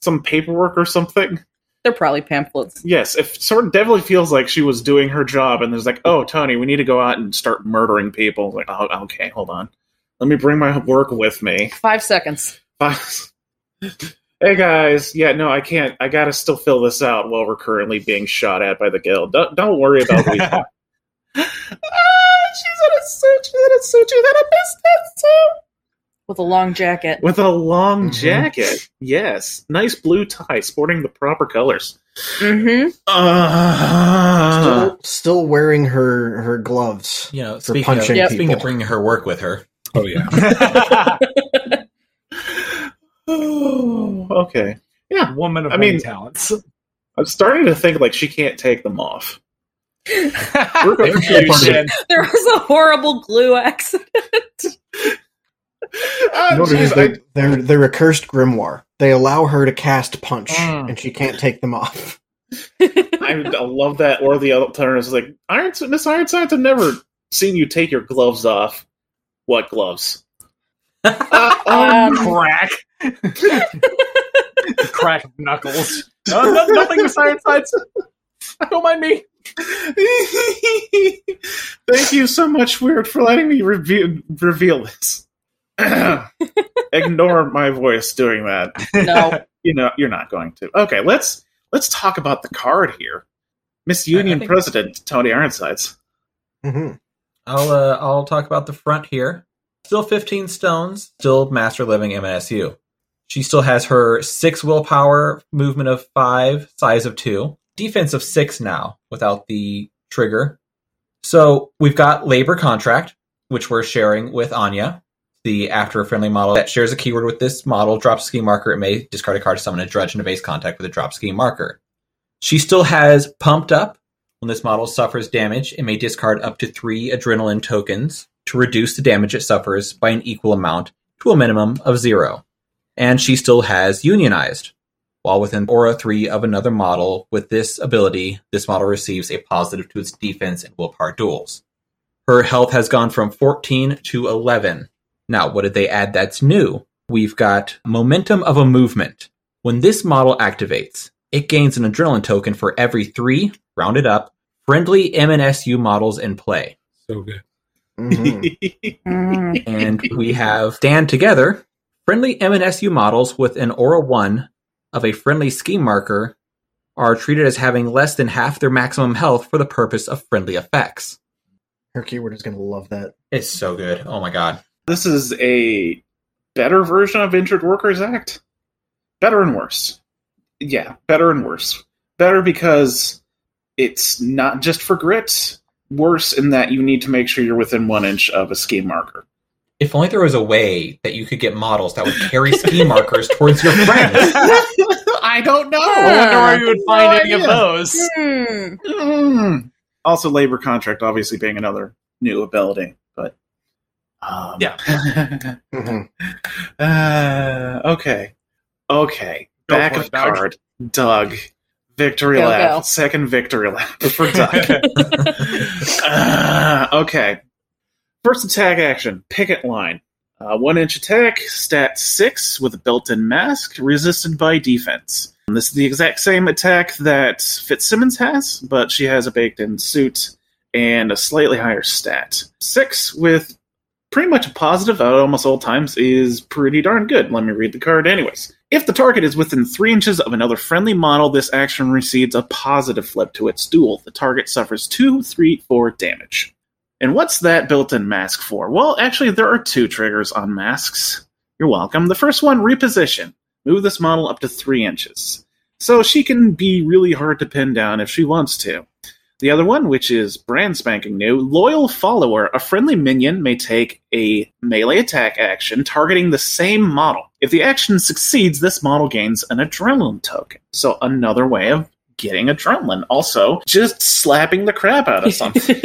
some paperwork or something. They're probably pamphlets. Yes, if sort of definitely feels like she was doing her job, and there's like, oh, Tony, we need to go out and start murdering people. Like, oh, okay, hold on, let me bring my work with me. Five seconds. hey guys, yeah, no, I can't. I gotta still fill this out while we're currently being shot at by the guild. Don't, don't worry about me. ah, she's in a suit. She's in a suit. She's in a business suit With a long jacket. with a long Mhm. jacket. Yes, nice blue tie, sporting the proper colors. Mm-hmm. Uh, Still, still wearing her her gloves. You know, For speaking of, punching speaking people. of bringing her work with her, Oh yeah. oh, okay. Yeah, Woman of I many mean- talents. I'm starting to think like she can't take them off. There was a horrible glue accident. Ah, You know what it jeez, is? I- They're, they're they're a cursed grimoire. They allow her to cast punch, Mm. and she can't take them off. I, I love that. Or the other turn is like, Iron Miss Ironsides, I've never seen you take your gloves off. What gloves? Uh, Um, Crack. Crack knuckles. No, no, nothing besides sides. Don't mind me. Thank you so much, Wyrd, for letting me reveal, reveal this. Ignore my voice doing that. no. You know, you're not going to. Okay, let's let's talk about the card here. Miss Union think- President Tony Ironsides. hmm I'll uh, I'll talk about the front here. Still 15 stones, still master living MSU. She still has her six willpower, movement of five, size of two, defense of six now without the trigger. So we've got labor contract, which we're sharing with Anya. The after a friendly model that shares a keyword with this model drops a ski marker. It may discard a card to summon a drudge in a base contact with a drop ski marker. She still has pumped up, when this model suffers damage, it may discard up to three adrenaline tokens to reduce the damage it suffers by an equal amount to a minimum of zero. And she still has unionized. While within Aura 3 of another model with this ability, this model receives a positive to its defense and willpower duels. Her health has gone from 14 to 11. Now, what did they add that's new? We've got Momentum of a Movement. When this model activates, it gains an adrenaline token for every three, rounded up, friendly MNSU models in play. So good. hmm Mm. And we have stand together. Friendly MNSU models with an Aura 1 of a friendly scheme marker are treated as having less than half their maximum health for the purpose of friendly effects. Her keyword is going to love that. It's so good. Oh my god. This is a better version of Injured Workers Act. Better and worse. Yeah, better and worse. Better because it's not just for grit. Worse in that you need to make sure you're within one inch of a ski marker. If only there was a way that you could get models that would carry ski markers towards your friends. I don't know. I wonder where you would find No any of those. Hmm. Mm. Also, labor contract obviously being another new ability, but um, Yeah. hmm uh, okay, okay. Go Back of Doug. card, Doug. Victory Go, lap. go. Second victory lap for Doug. Uh, okay. First attack action, picket line. Uh, one inch attack, stat six with a built in mask, resisted by defense. And this is the exact same attack that Fitzsimmons has, but she has a baked in suit and a slightly higher stat. Six with pretty much a positive at almost all times is pretty darn good. Let me read the card, anyways. If the target is within three inches of another friendly model, this action receives a positive flip to its duel. The target suffers two, three, four damage. And what's that built in mask for? Well, actually, there are two triggers on masks. You're welcome. The first one, reposition. Move this model up to three inches. So she can be really hard to pin down if she wants to. The other one, which is brand spanking new, Loyal Follower. A friendly minion may take a melee attack action targeting the same model. If the action succeeds, this model gains an adrenaline token. So another way of getting adrenaline. Also, just slapping the crap out of something.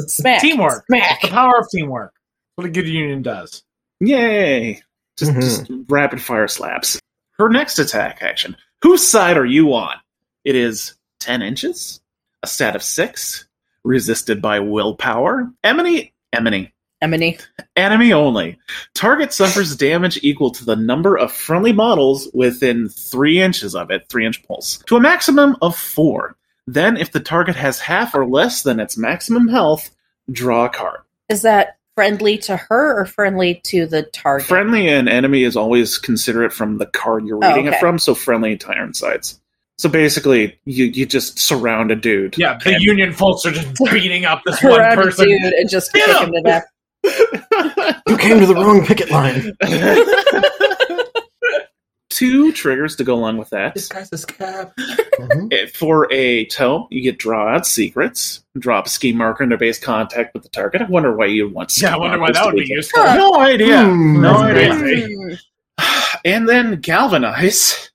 Smack. teamwork. Smack. The power of teamwork. What a good union does. Yay! Just, Mhm. just rapid fire slaps. Her next attack action. Whose side are you on? It is 10 inches, a stat of 6, resisted by willpower, enemy, enemy, Emily. enemy only. Target suffers damage equal to the number of friendly models within 3 inches of it, 3 inch pulse, to a maximum of 4. Then, if the target has half or less than its maximum health, draw a card. Is that friendly to her or friendly to the target? Friendly and enemy is always considerate from the card you're Oh, reading okay. it from, so friendly to Ironsides. So basically, you, you just surround a dude. Yeah, the And- Union folks are just beating up this one Around a person. dude and just kick Yeah. him to death. You came to the wrong picket line. Two triggers to go along with that. This guy's his cap. Mhm. Eh, For a tome, you get draw out secrets, drop a ski marker into base contact with the target. I wonder why you want. ski Yeah, I wonder why that would be weaken. useful. Huh. No idea. Hmm, no idea. crazy. And then galvanize.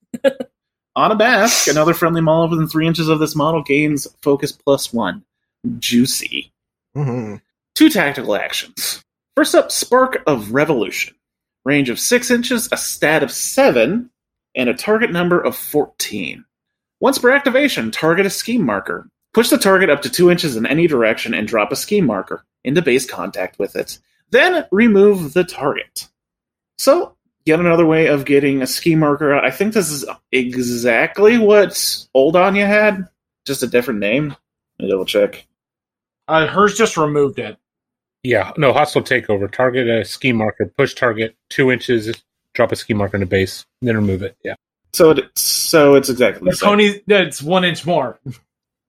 On a mask, another friendly model within three inches of this model gains focus plus one. Juicy. Mhm. Two tactical actions. First up, Spark of Revolution. Range of 6 inches, a stat of 7, and a target number of 14. Once per activation, target a scheme marker. Push the target up to 2 inches in any direction and drop a scheme marker into base contact with it. Then remove the target. So, yet another way of getting a ski marker. I think this is exactly what Old Anya had, just a different name. Let me double check. Uh, hers just removed it. Yeah, no, hostile takeover. Target a ski marker, push target two inches, drop a ski marker in the base, then remove it. Yeah. So, it, so it's exactly the The same. Tony, it's one inch more.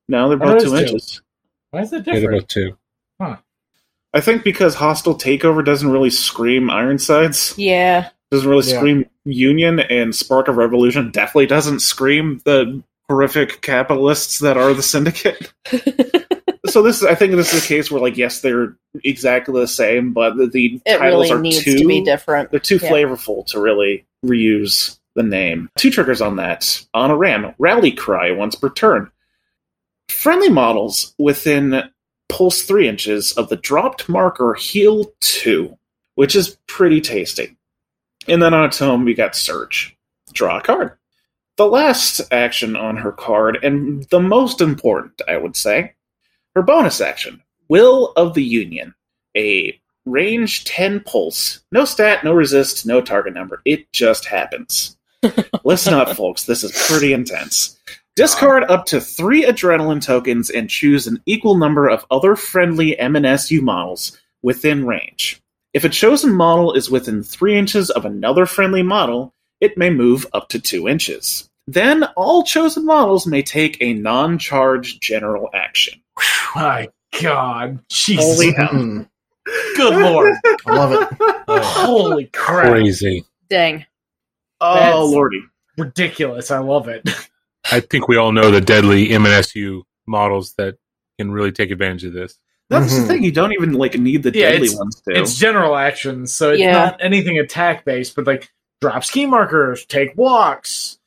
No, they're Oh, both two is two. inches. Why is it Yeah, they're both two. Huh. I think because hostile takeover doesn't really scream Ironsides, Yeah. Doesn't really Yeah. scream Union, and Spark of Revolution definitely doesn't scream the horrific capitalists that are the Syndicate. so this, is, I think, this is a case where, like, yes, they're exactly the same, but the, the It titles really are needs too to be different. they're too Yeah. flavorful to really reuse the name. Two triggers on that. On a ram, rally cry once per turn. Friendly models within pulse three inches of the dropped marker heal two, which is pretty tasty. And then on its tome, we got Search. Draw a card. The last action on her card, and the most important, I would say, her bonus action, Will of the Union. A range 10 pulse. No stat, no resist, no target number. It just happens. Listen up, folks. This is pretty intense. Discard up to three adrenaline tokens and choose an equal number of other friendly MNSU models within range. If a chosen model is within three inches of another friendly model, it may move up to two inches. Then all chosen models may take a non charge general action. My God, Jesus, Holy hell. Mhm. good lord, I love it. Oh, holy crap, Crazy. Dang. Oh, That's- lordy. ridiculous! I love it. I think we all know the deadly MNSU models that can really take advantage of this. That's the Mhm. thing. You don't even like need the Yeah, deadly ones to. It's general actions, so it's Yeah. not anything attack based, but like drop ski markers, take walks,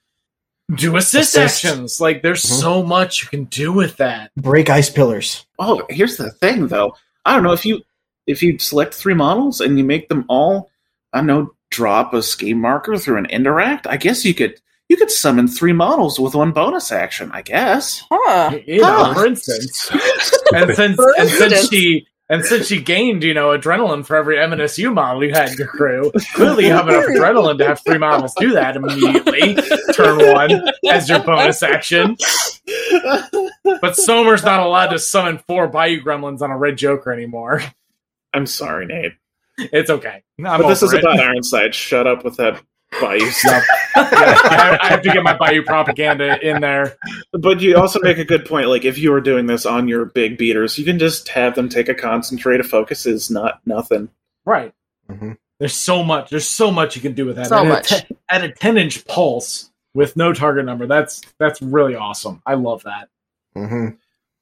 do assist, Assist. actions. Like there's Mhm. so much you can do with that. Break ice pillars. Oh, here's the thing, though. I don't know if you if you select three models and you make them all, I don't know, drop a ski marker through an interact. I guess you could you could summon three models with one bonus action. I guess. Huh. You know, Huh. for instance, and since For and since she and since she gained, you know, adrenaline for every MNSU model you had in your crew, clearly you have enough adrenaline to have three models do that immediately. Turn one as your bonus action. But Som'er's not allowed to summon four Bayou Gremlins on a Red Joker anymore. I'm sorry, Nate, It's okay. I'm but this is it. about Ironside. Shut up with that Bayou stuff. I, I have to get my Bayou propaganda in there. But you also make a good point. Like if you were doing this on your big beaters, you can just have them take a concentrated focus. Is not nothing. Right. Mhm. There's so much. There's so much you can do with that. So At a much. te- at a 10 inch pulse with no target number. That's that's really awesome. I love that. hmm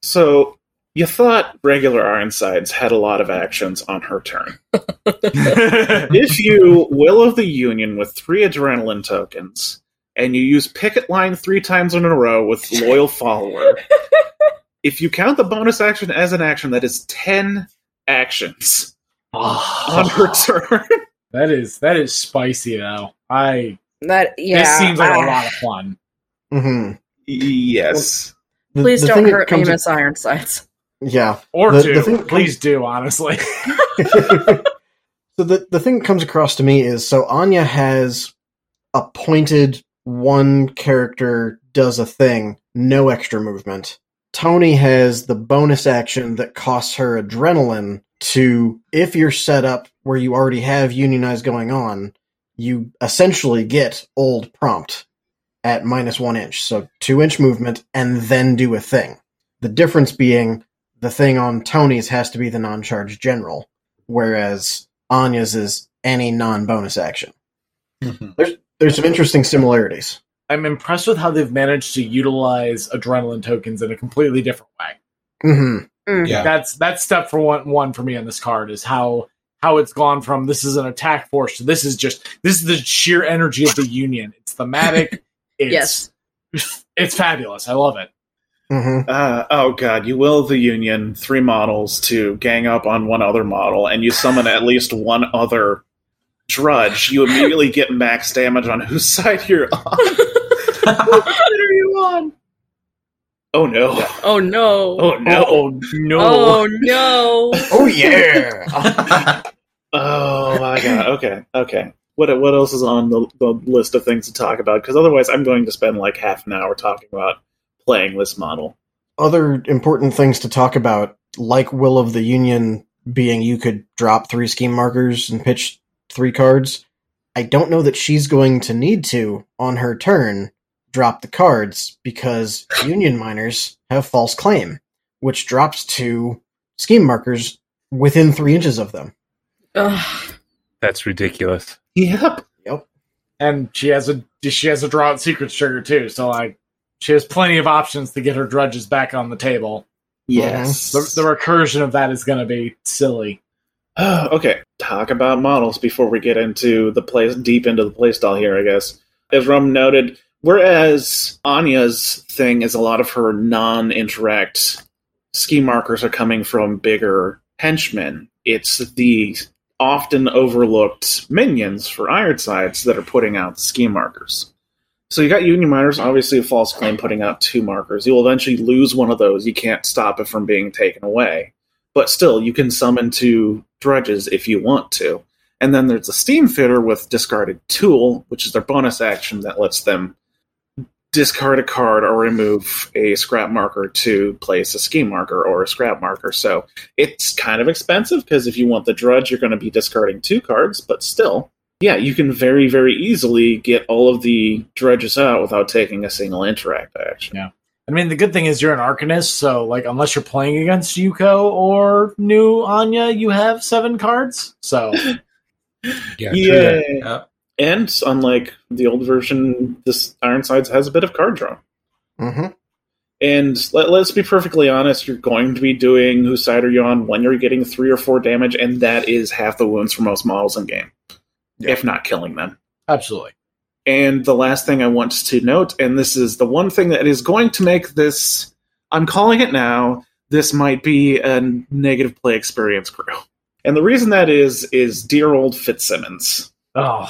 So you thought regular Ironsides had a lot of actions on her turn. if you will of the Union with three adrenaline tokens, and you use picket line three times in a row with loyal follower, if you count the bonus action as an action, that is ten actions on her turn. That is that is spicy though. I That yeah. this seems like a ah. lot of fun. hmm Yes. The, Please the don't hurt me, Miss Ironsides. Yeah. Or The- two. the thing Please do, honestly. so the the thing that comes across to me is so Anya has appointed one character does a thing, no extra movement. Tony has the bonus action that costs her adrenaline to if you're set up where you already have unionize going on, you essentially get old prompt at minus one inch. So two inch movement and then do a thing. The difference being the thing on Tony's has to be the non charge general whereas Anya's is any non-bonus action. There's there's some interesting similarities. I'm impressed with how they've managed to utilize adrenaline tokens in a completely different way. hmm Mm. Yeah. That's that's step for one one for me on this card is how how it's gone from this is an attack force to this is just this is the sheer energy of the union. It's thematic. It's Yes. it's fabulous. I love it. Hmm Uh, oh god, you will the Union three models to gang up on one other model, and you summon at least one other drudge. You immediately get max damage on whose side you're on. What are you on? Oh no! Oh no. Oh no! Oh no! Oh no. Oh yeah. Oh my god. Okay. Okay. What what else is on the, the list of things to talk about? Because otherwise, I'm going to spend like half an hour talking about playing this model. Other important things to talk about, like Will of the Union being you could drop three scheme markers and pitch three cards. I don't know that she's going to need to on her turn drop the cards because Union miners have false claim, which drops to scheme markers within three inches of them. Ugh. That's ridiculous. Yep. Yep. and she has a she has a draw out secrets trigger too. So like she has plenty of options to get her drudges back on the table. Yes. The, the recursion of that is going to be silly. Ah, okay, talk about models before we get into the place deep into the playstyle here. I guess as Rum noted, whereas Anya's thing is a lot of her non-interact ski markers are coming from bigger henchmen. It's the often overlooked minions for Ironsides that are putting out the ski markers. So you got Union Miners, obviously a false claim putting out two markers. You'll eventually lose one of those. You can't stop it from being taken away but still you can summon two drudges if you want to and then there's a steam fitter with discarded tool which is their bonus action that lets them discard a card or remove a scrap marker to place a scheme marker or a scrap marker so it's kind of expensive because if you want the drudge you're going to be discarding two cards but still yeah you can very very easily get all of the drudges out without taking a single interact action Yeah. I mean, the good thing is you're an Arcanist, so like unless you're playing against Yuko or new Anya, you have seven cards. So Yeah, true yeah And unlike the old version, this Ironsides has a bit of card draw. hmm And let, let's be perfectly honest, you're going to be doing whose side are you on when you're getting three or four damage, and that is half the wounds for most models in game, Yeah. if not killing them. absolutely. And the last thing I want to note, and this is the one thing that is going to make this, I'm calling it now, this might be a negative play experience crew. And the reason that is, is dear old Fitzsimmons. Oh,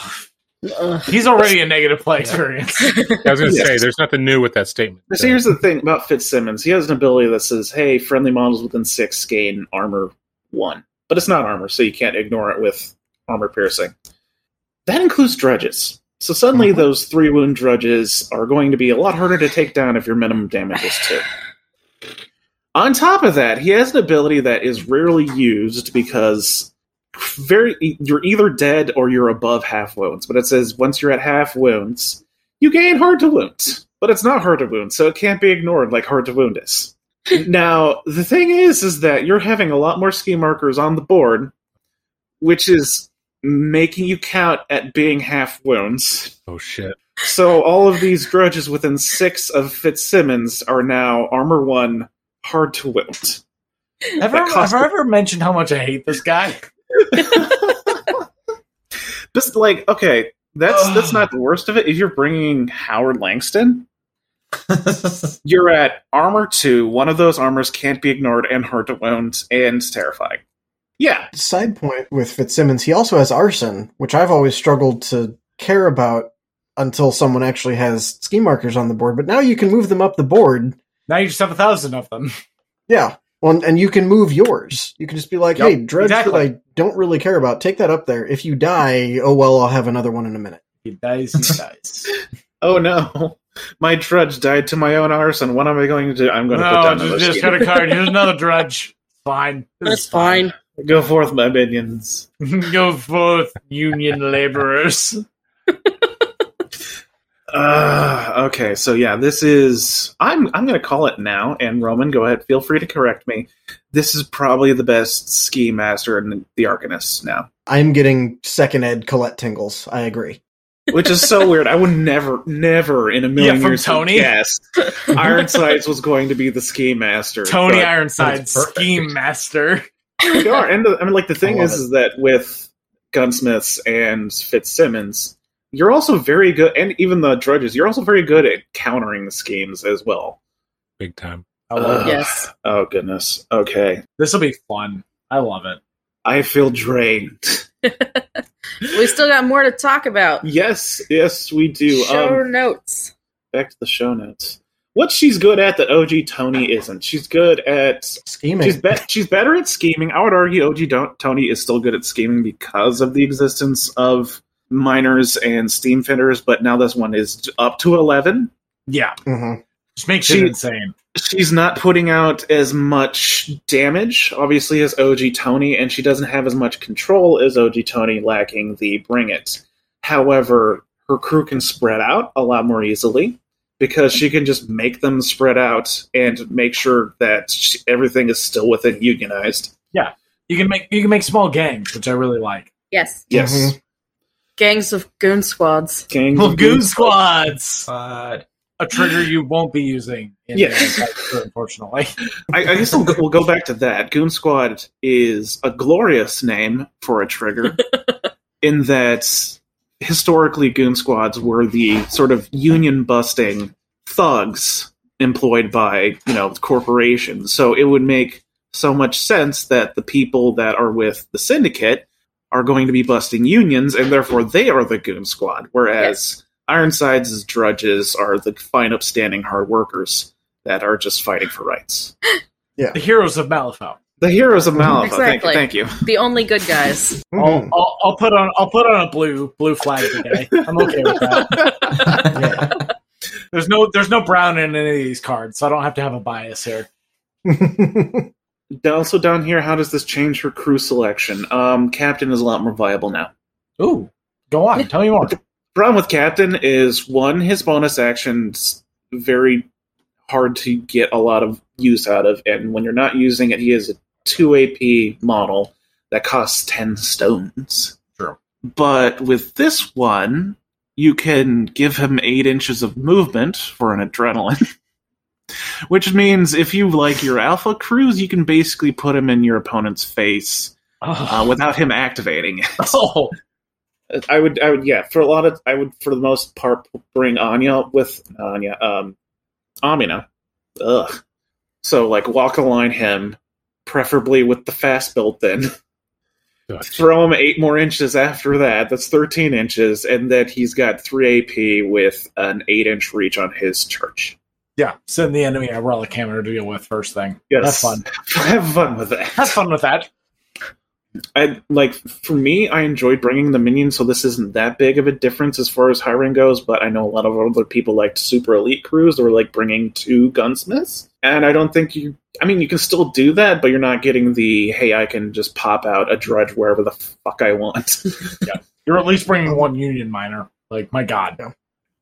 Ugh. he's already a negative play experience. I was going to Yes. say, there's nothing new with that statement. So here's the thing about Fitzsimmons. He has an ability that says, hey, friendly models within six gain armor one. But it's not armor, so you can't ignore it with armor piercing. That includes drudges. So suddenly Mhm. those three wound drudges are going to be a lot harder to take down if your minimum damage is two. On top of that, he has an ability that is rarely used because very you're either dead or you're above half wounds. But it says once you're at half wounds, you gain hard to wound. But it's not hard to wound, so it can't be ignored like hard to wound is. now, the thing is is that you're having a lot more ski markers on the board, which is making you count at being half wounds. Oh, shit. So all of these drudges within six of Fitzsimmons are now armor one, hard to wound. Have, I, cost- have I ever mentioned how much I hate this guy? Just like okay, that's that's not the worst of it. If you're bringing Howard Langston, you're at armor two. One of those armors can't be ignored and hard to wound and terrifying. Yeah, Side point with Fitzsimmons, he also has arson, which I've always struggled to care about until someone actually has scheme markers on the board. But now you can move them up the board. Now you just have a thousand of them. Yeah. Well, and you can move yours. You can just be like, Yep, hey, drudge exactly. that I don't really care about, take that up there. If you die, oh well, I'll have another one in a minute. He dies, he dies. Oh no. My drudge died to my own arson. What am I going to do? I'm going to put down just, just scheme. got a card. Here's another drudge. Fine. This That's is fine. Go forth, my minions. Go forth, union laborers. Uh, okay, so yeah, this is I'm I'm going to call it now. And Roman, go ahead. Feel free to correct me. This is probably the best scheme master in the Arcanist now, I'm getting second ed Colette tingles. I agree. which is so weird. I would never, never in a million Yeah, from years Tony? guessed Ironsides was going to be the scheme master. Tony but- Ironside, that's scheme master. They are. And the, I mean, like the thing I love is, it. is that with gunsmiths and Fitzsimmons, you're also very good, and even the drudges, you're also very good at countering the schemes as well. Big time. I love Ugh. it. Yes. Oh goodness. Okay, This will be fun. I love it. I feel drained. We still got more to talk about. yes, yes, we do. Show Um, notes. back to the show notes. What she's good at that OG Tony isn't. She's good at Scheming. She's be- she's better at scheming. I would argue OG Don- Tony is still good at scheming because of the existence of miners and steam fitters. But now this one is up to eleven. Yeah. Mhm. Just makes She- it insane. She's not putting out as much damage, obviously, as OG Tony, and she doesn't have as much control as OG Tony, lacking the bring it. However, her crew can spread out a lot more easily because she can just make them spread out and make sure that she, everything is still within unionized. Yeah, you can make you can make small gangs, which I really like. Yes. Yes. Mhm. Gangs of goon squads. Gangs Well, of goon goons. squads. But A trigger you won't be using. In Yeah. the unfortunately. I, I guess we'll go, we'll go back to that. Goon Squad is a glorious name for a trigger, in that historically Goon Squads were the sort of union busting thugs employed by you know corporations. So it would make so much sense that the people that are with the syndicate are going to be busting unions, and therefore they are the Goon Squad. Whereas Ironsides' drudges are the fine, upstanding hard workers that are just fighting for rights. yeah the heroes of Malifaux. The heroes of Malifaux. Exactly. Thank you. Thank you. The only good guys. I'll, Mhm. I'll, I'll put on I'll put on a blue blue flag today. I'm okay with that. There's no there's no brown in any of these cards, so I don't have to have a bias here. Also down here, how does this change her crew selection? Um, Captain is a lot more viable now. Ooh, go on, tell me more. Problem with Captain is one, his bonus action's very hard to get a lot of use out of, and when you're not using it, he is a two AP model that costs ten stones. True. But with this one, you can give him eight inches of movement for an adrenaline. Which means if you like your alpha cruise, you can basically put him in your opponent's face uh, without him activating it. oh, I would, I would, yeah. For a lot of, I would, for the most part, bring Anya with Anya, um, Amina. Ugh. So like, walk a line him, preferably with the fast built. Then throw him eight more inches after that. That's thirteen inches, and then he's got three AP with an eight inch reach on his church. yeah. Send the enemy a relic hammer to deal with first thing. Yes, Have fun. Have fun with that. Have fun with that. I like for me, I enjoyed bringing the minions, so this isn't that big of a difference as far as hiring goes. But I know a lot of other people liked super elite crews or like bringing two gunsmiths, and I don't think you. I mean, you can still do that, but you're not getting the hey, I can just pop out a drudge wherever the fuck I want. You're at least bringing one union miner. Like my god.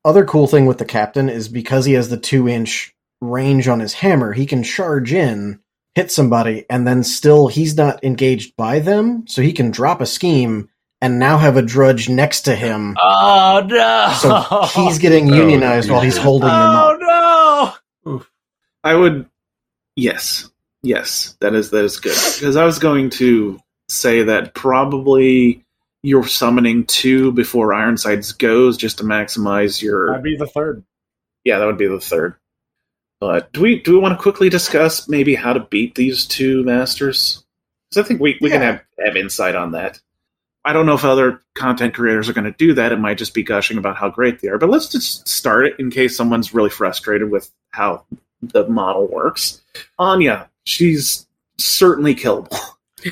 Other cool thing with the captain is because he has the two inch range on his hammer, he can charge in, hit somebody, and then still he's not engaged by them, so he can drop a scheme and now have a drudge next to him. Oh no! So he's getting Oh, unionized while he's yeah. holding them oh up. no! I would, yes, yes, that is that is good because I was going to say that probably you're summoning two before Ironsides goes just to maximize your That'd be the third. Yeah, that would be the third. But do we do we want to quickly discuss maybe how to beat these two masters? So I think we, we can have, have insight on that. I don't know if other content creators are going to do that. It might just be gushing about how great they are. But let's just start it in case someone's really frustrated with how the model works. Anya, she's certainly killable.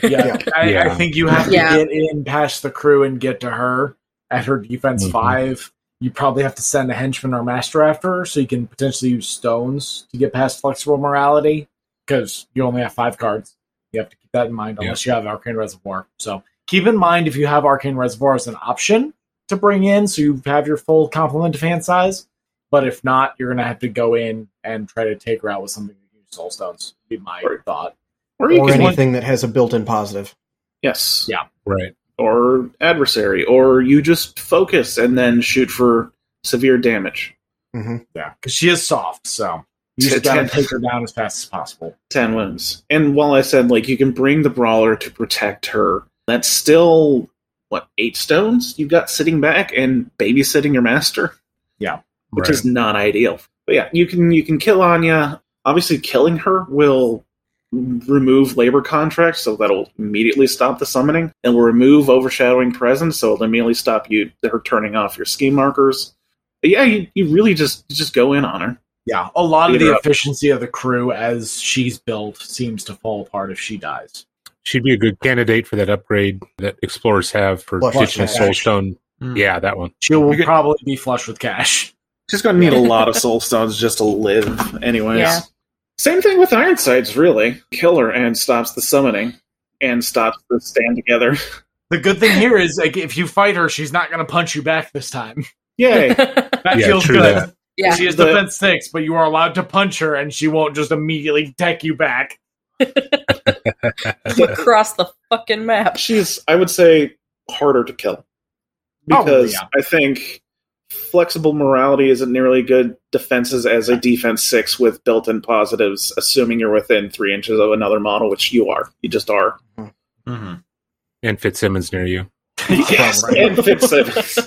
Yeah, I, I think you have to Yeah. get in past the crew and get to her at her defense Mhm. five. You probably have to send a henchman or master after her, so you can potentially use stones to get past flexible morality because you only have five cards. You have to keep that in mind unless you have arcane reservoir. So keep in mind if you have arcane reservoir as an option to bring in, so you have your full complement of hand size. But if not, you're gonna have to go in and try to take her out with something that use soul stones. Be my Right. thought. Or you or can anything that has a built-in positive. yes, Yeah. Right. or adversary, or you just focus and then shoot for severe damage. Mm-hmm. Yeah, because she is soft, so you just gotta take her down as fast as possible. 10 wins. And while I said, like, you can bring the brawler to protect her, that's still, what, eight stones you've got sitting back and babysitting your master? Which right. is not ideal. But yeah, you can you can kill Anya. Obviously, killing her will remove labor contracts, so that'll immediately stop the summoning. It will remove overshadowing presence, so it'll immediately stop you her turning off your scheme markers. But yeah, you, you really just you just go in on her. Yeah, a lot of the up. efficiency of the crew as she's built seems to fall apart if she dies. She'd be a good candidate for that upgrade that explorers have for Flush Kitchen with Soul cash. Stone. Mm. Yeah, that one. She will You could- probably be flush with cash. She's going to need a lot of soul stones just to live, anyways. Yeah. Same thing with Ironsides, really. Kill her and stops the summoning and stops the stand together. The good thing here is, like, if you fight her, she's not going to punch you back this time. Yay! That Yeah, feels good. that. Yeah. She has The- defense six, but you are allowed to punch her, and she won't just immediately deck you back. Across the fucking map. she's I would say harder to kill Probably, because yeah. I think flexible morality isn't nearly good defenses as a defense six with built-in positives, assuming you're within three inches of another model, which you are. You just are. hmm And Fitzsimmons near you. Yes, Right. and Fitzsimmons.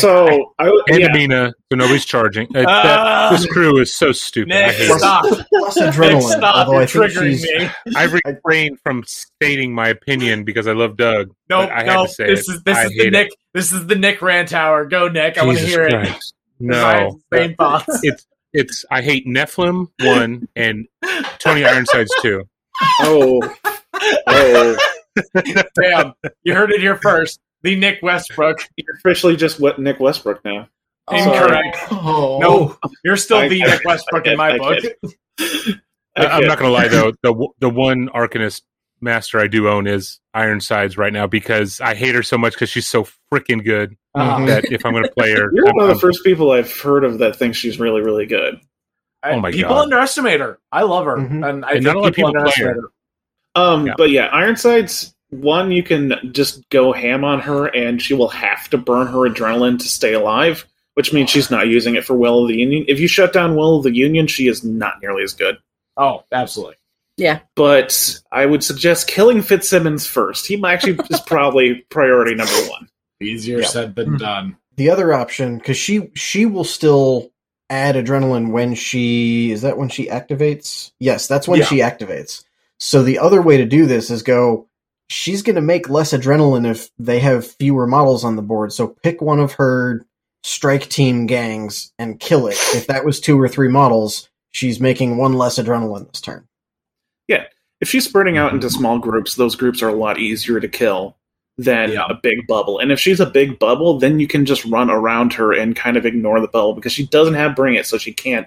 so I would And yeah, Amina, so nobody's charging. Uh, Ah. that, this crew is so stupid. I Nick, hate it. stop. Plus Nick, stop. although You're I think triggering she's me. I refrain from stating my opinion because I love Doug. No, but I had no. to say This it. is this I is the hate it. Nick. This is the Nick rant hour. Go, Nick. I want to hear it. Christ. I No, same thoughts. it's it's. I hate Nephilim one and Tony Ironsides two. oh, oh, Damn, you heard it here first. The Nick Westbrook. you're officially just what Nick Westbrook now. Incorrect. Oh. No, you're still I- the I- Nick Westbrook I in my I book. I, I'm not going to lie though. The the one Arcanist master I do own is Ironsides right now because I hate her so much because she's so freaking good Uh, that if I'm going to play her, You're I'm- one of the I'm- first people I've heard of that thinks she's really, really good. Oh my people God. underestimate her. I love her, Mhm. and I And think not a lot of people, people underestimate her. her. Um, Yeah. but yeah, Ironsides. One, you can just go ham on her, and she will have to burn her adrenaline to stay alive, which means she's not using it for Will of the Union. If you shut down Will of the Union, she is not nearly as good. Oh, absolutely. Yeah. But I would suggest killing Fitzsimmons first. He actually is probably priority number one. Easier Yeah. said than Hmm. done. The other option, because she she will still add adrenaline when she is that when she activates? Yes, that's when Yeah. she activates. So the other way to do this is go. She's going to make less adrenaline if they have fewer models on the board. So pick one of her strike team gangs and kill it. If that was two or three models, she's making one less adrenaline this turn. Yeah. If she's spreading out into mm-hmm. small groups, those groups are a lot easier to kill than Yeah. a big bubble. And if she's a big bubble, then you can just run around her and kind of ignore the bubble because she doesn't have bring it, so she can't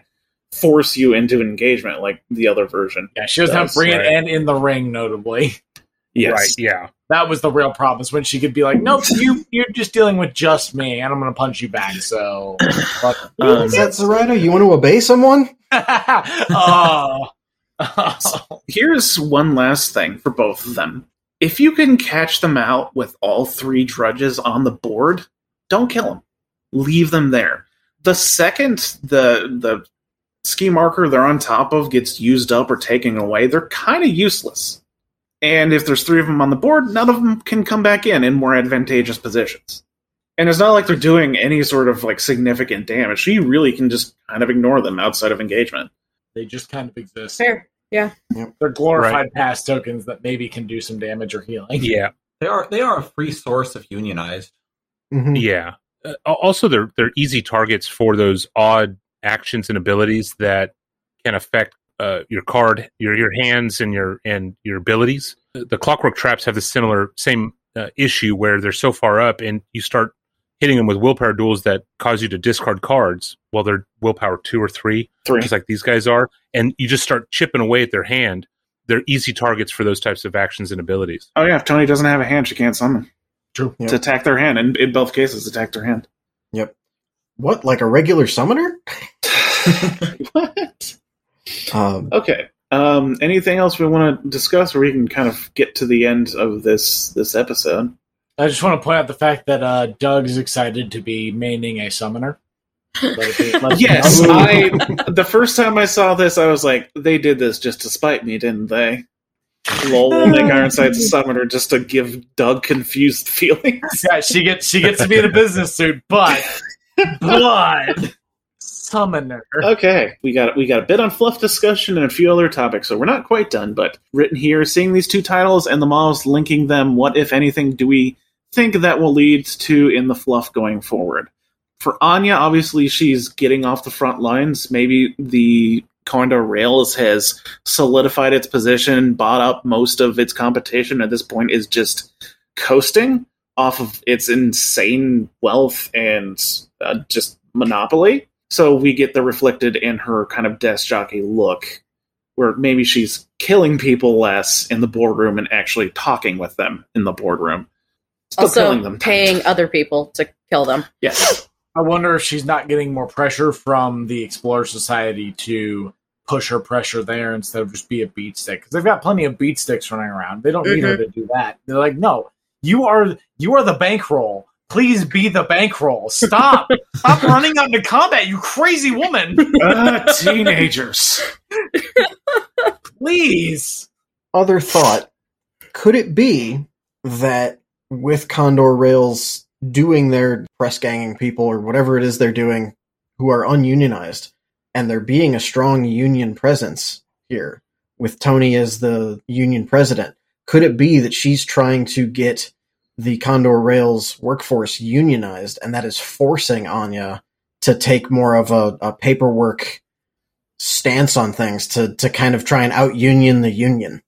force you into an engagement like the other version. Yeah, she doesn't have Does, bring it and in the ring, notably. Yes. right? Yeah, That was the real problem. Is when she could be like, "Nope, you you're just dealing with just me, and I'm going to punch you back." So, fuck. Um, Is that Zoraida? You want to obey someone? oh. Here's one last thing for both of them. If you can catch them out with all three drudges on the board, don't kill them. Leave them there. The second the the scheme marker they're on top of gets used up or taken away, they're kind of useless. And if there's three of them on the board, none of them can come back in in more advantageous positions. And it's not like they're doing any sort of like significant damage. So you really can just kind of ignore them outside of engagement. they just kind of exist. Fair. Yeah. They're glorified pass tokens that maybe can do some damage or healing. Yeah, They are they are a free source of unionized. Mhm. yeah. Uh, also, they're they're easy targets for those odd actions and abilities that can affect uh, your card, your your hands, and your and your abilities. The clockwork traps have the similar same uh, issue where they're so far up, and you start hitting them with willpower duels that cause you to discard cards. while they're willpower two or three, Three. just like these guys are, and you just start chipping away at their hand. They're easy targets for those types of actions and abilities. Oh yeah, if Tony doesn't have a hand, she can't summon. True. Yep. To attack their hand, and in both cases, attack their hand. Yep. What, like a regular summoner? what? Um, Okay. Um, anything else we want to discuss, or we can kind of get to the end of this this episode? I just want to point out the fact that uh, Doug's excited to be maining a summoner. Be- let it be Yes. I. The first time I saw this, I was like, they did this just to spite me, didn't they? Lol, we'll make Ironside's a summoner just to give Doug confused feelings. yeah, she gets she gets to be in a business suit, but blood summoner. Okay, we got we got a bit on fluff discussion and a few other topics, so we're not quite done. But written here, seeing these two titles and the models linking them, what if anything do we think that will lead to in the fluff going forward? For Anya, obviously she's getting off the front lines. Maybe the Condor Rails has solidified its position, bought up most of its competition. At this point, is just coasting off of its insane wealth and uh, just monopoly. So we get the reflected in her kind of desk jockey look, where maybe she's killing people less in the boardroom and actually talking with them in the boardroom. Still killing Also, them. paying other people to kill them. Yes. I wonder if she's not getting more pressure from the Explorer Society to push her pressure there instead of just be a beat stick because they've got plenty of beat sticks running around. They don't need her mm-hmm. to do that. They're like, no, you are you are the bankroll. Please be the bankroll. Stop. Stop running out into combat, you crazy woman. Ah, teenagers. Please. other thought could it be that with condor rails doing their press ganging people or whatever it is they're doing who are ununionized and there being a strong union presence here with tony as the union president could it be that she's trying to get the condor rails workforce unionized and that is forcing anya to take more of a, a paperwork stance on things to, to kind of try and out union the union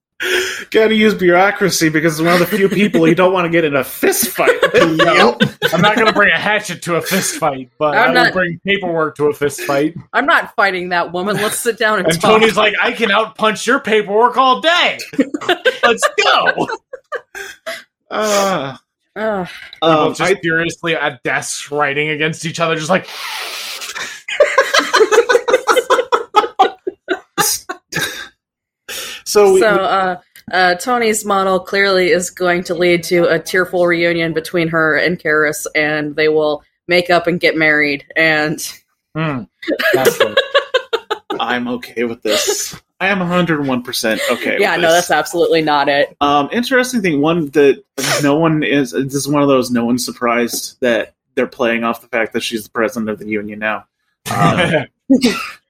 Gotta use bureaucracy because it's one of the few people you don't want to get in a fist fight. Yep. I'm not going to bring a hatchet to a fist fight, but I'm I will not- bring paperwork to a fist fight. I'm not fighting that woman. Let's sit down and, And talk. Tony's like, I can outpunch your paperwork all day. Let's go. Uh, Ugh. Um, just I, furiously at desks writing against each other, just like so we, so, uh, uh, Tony's model clearly is going to lead to a tearful reunion between her and Kaeris, and they will make up and get married. And that's it. I'm okay with this. I am 101% okay yeah, with no, this. that's absolutely not it. Um, interesting thing. One that no one is. This is one of those. No one's surprised that they're playing off the fact that she's the president of the union now. Um,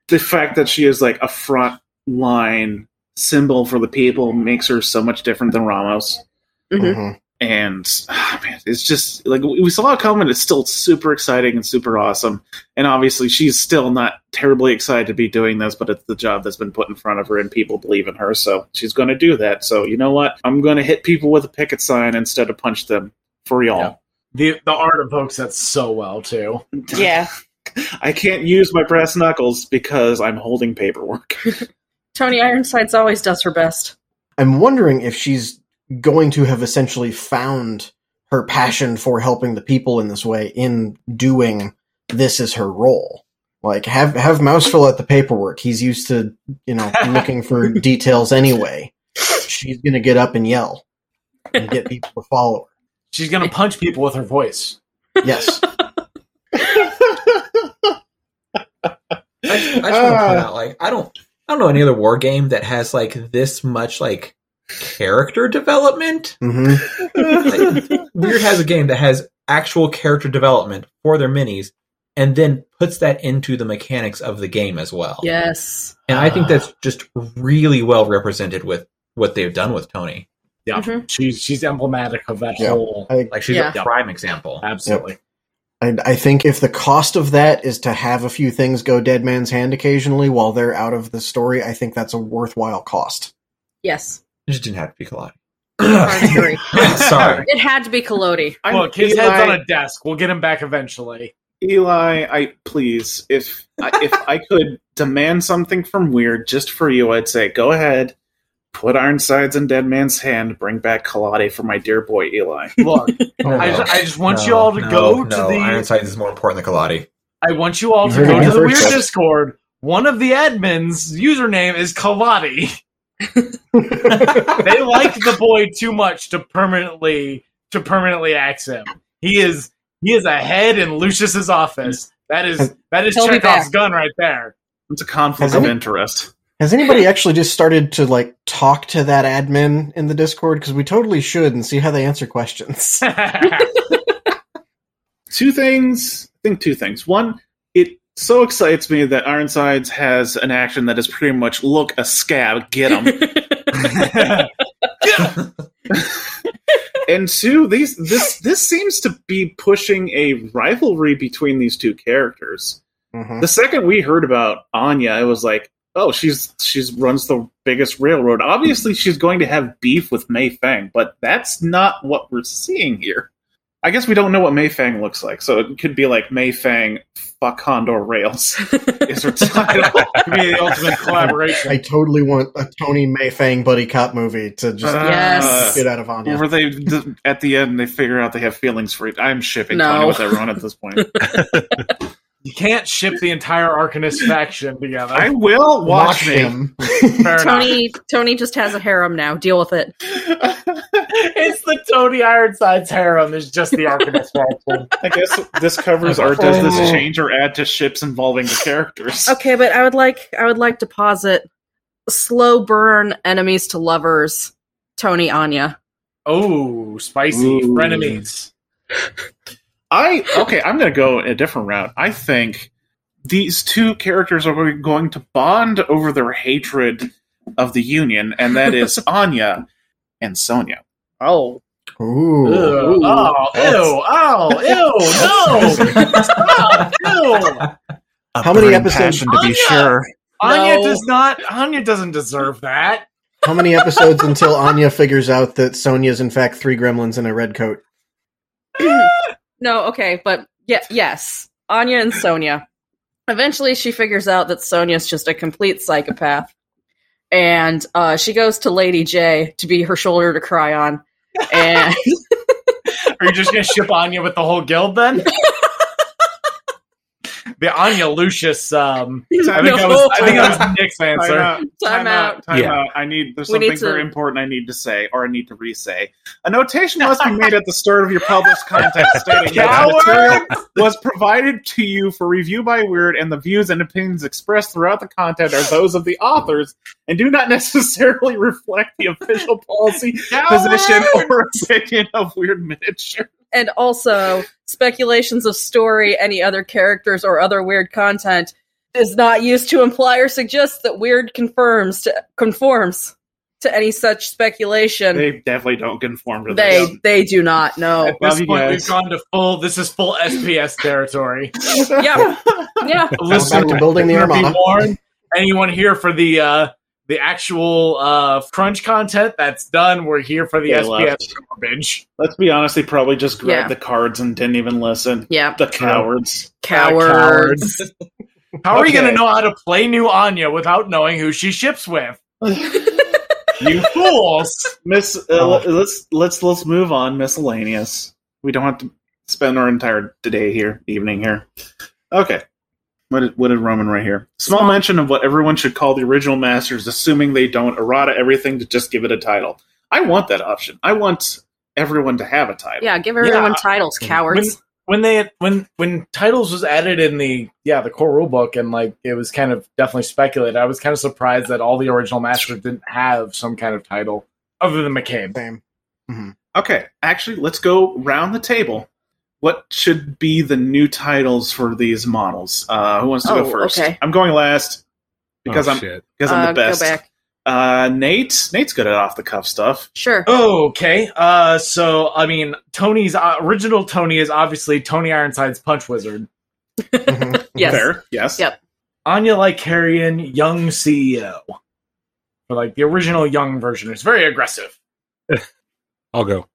the fact that she is like a front line symbol for the people makes her so much different than Ramos. Mhm. And ah, man, it's just like we saw it coming. It's still super exciting and super awesome. And obviously, she's still not terribly excited to be doing this, but it's the job that's been put in front of her, and people believe in her, so she's going to do that. So you know what? I'm going to hit people with a picket sign instead of punch them for y'all. Yeah. the the art evokes that so well too. Yeah. I can't use my brass knuckles because I'm holding paperwork. Tony Ironsides always does her best. I'm wondering if she's going to have essentially found her passion for helping the people in this way in doing this is her role. Like have have Mouse fill out the paperwork. He's used to, you know, looking for details anyway. She's gonna get up and yell and get people to follow her. She's gonna punch people with her voice. Yes. I, I just want to point ah. out, like, I don't, I don't know any other war game that has like this much like character development. hmm Like, Wyrd has a game that has actual character development for their minis and then puts that into the mechanics of the game as well. Yes. And I think that's just really well represented with what they've done with Tony. Yeah, Mhm. she's she's emblematic of that Yeah. whole. I, Like she's Yeah. a prime example. Absolutely. I, I think if the cost of that is to have a few things go dead man's hand occasionally while they're out of the story, I think that's a worthwhile cost. Yes. It just didn't have to be Kalani. I. Sorry. It had to be Kalodi. I'm Look, his Eli, head's on a desk. We'll get him back eventually. Eli, I please, if I, if I could demand something from Wyrd just for you, I'd say go ahead, put Ironsides in Dead Man's hand, bring back Kalade for my dear boy Eli. Look, No, I, just, I just want no, you all to no, go to no. the. Ironsides is more important than Kaladi. I want you all You to go to the Wyrd. Discord. One of the admins' username is Kalati. they like the boy too much to permanently to permanently axe him. He is he is ahead in Lucius's office. That is that is He'll be Chekhov's gun right there. It's a conflict Has of any- interest. Has anybody actually just started to like talk to that admin in the Discord? Because we totally should and see how they answer questions. Two things. I think two things. One, it so excites me that Ironsides has an action that is pretty much look a scab, get him. and two, these this this seems to be pushing a rivalry between these two characters. Mhm. The second we heard about Anya, it was like, oh, she's she's runs the biggest railroad. Obviously, she's going to have beef with Mei Feng, but that's not what we're seeing here. I guess we don't know what Mei Feng looks like, so it could be like Mei Feng Fang fuck Condor Rails is her title. Could be the ultimate collaboration. I totally want a Tony Mei Feng buddy cop movie to just ah. Yes. get out of Anya. Where they at the end they figure out they have feelings for it. I'm shipping No. Tony with everyone at this point. You can't ship the entire Arcanist faction together. I will watch, me. him. Fair enough. Tony Tony just has a harem now. Deal with it. it's the Tony Ironsides harem. There's just the Arcanist faction. I guess this covers or does this change or add to ships involving the characters? Okay, but I would like I would like to posit slow burn enemies to lovers. Tony Anya. Oh, spicy Ooh. frenemies. I okay, I'm going to go a different route. I think these two characters are going to bond over their hatred of the Union, and that is Anya and Sonnia. Oh. Ooh. Ew. Oh, ew. Oh, ew. No. Oh, Stop. Ew. A How many episodes- passion to be sure. Anya No. does not. Anya doesn't deserve that. How many episodes until Anya figures out that Sonnia's in fact three gremlins in a red coat? No, okay, but yeah, yes. Anya and Sonnia. Eventually she figures out that Sonnia's just a complete psychopath. And uh, she goes to Lady J to be her shoulder to cry on. And Are you just gonna ship Anya with the whole guild then? the Anya Lucius. Um, I think that was. I think that was Nick's Time answer. out. Time out. Time Yeah. out. I need. There's We need something to- very important I need to say, or I need to re-say. A notation must be made at the start of your published content stating that the material was provided to you for review by Wyrd, and the views and opinions expressed throughout the content are those of the authors and do not necessarily reflect the official policy, position, or opinion of Wyrd Miniature. And also speculations of story, any other characters, or other Wyrd content is not used to imply or suggest that Wyrd confirms to conforms to any such speculation. They definitely don't conform to They this. they do not know. At this point, guys. we've gone to full. This is full SPS territory. yeah, yeah. Listen back to building the Be Armada. anyone here for the uh, the actual uh, crunch content? That's done. We're here for the They SPS garbage. Let's be honest, they probably just grabbed Yeah. the cards and didn't even listen. Yeah, The cowards. cowards. How are you going to know how to play new Anya without knowing who she ships with? You fools! Miss, uh, Oh. let's let's let's move on. Miscellaneous. We don't have to spend our entire day here, evening here. Okay. What did, what did Roman right here? Small mention of what everyone should call the original masters, assuming they don't errata everything to just give it a title. I want that option. I want everyone to have a title. Yeah, give everyone Yeah. titles, cowards. when they when when titles was added in the yeah the core rulebook and like it was kind of definitely speculated. I was kind of surprised that all the original masters didn't have some kind of title other than McCabe. Same. Mm-hmm. Okay, actually, let's go round the table. What should be the new titles for these models? Uh, who wants to Oh, go first? okay. I'm going last because oh, I'm shit. because I'm Uh, the best. Go back. Uh, Nate, Nate's good at off the cuff stuff. Sure. Oh, okay. Uh, so I mean, Tony's uh, original Tony is obviously Tony Ironside's Punch Wizard. Mhm. Yes. Fair, yes. Yep. Anya Lycarayen, young CEO. For like the original young version, it's very aggressive. I'll go.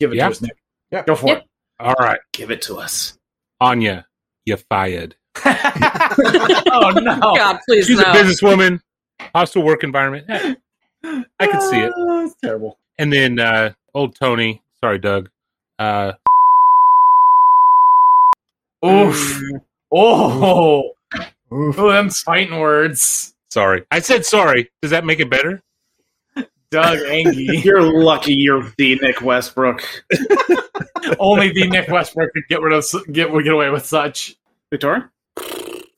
Give it Yeah. to us, Nick. Yeah. Go for Yeah. All right. Give it to us. Anya, you're fired. oh no! God, please She's no. a businesswoman, hostile work environment. Eh, I can see it. Uh, it's terrible. And then uh, old Tony, sorry, Doug. Uh, Oof. Mm. Oh. Oof. Oh, them fighting words. sorry. I said sorry. Does that make it better? Doug Angie. You're lucky you're the Nick Westbrook. Only the Nick Westbrook could get rid of get get away with such. Victoria?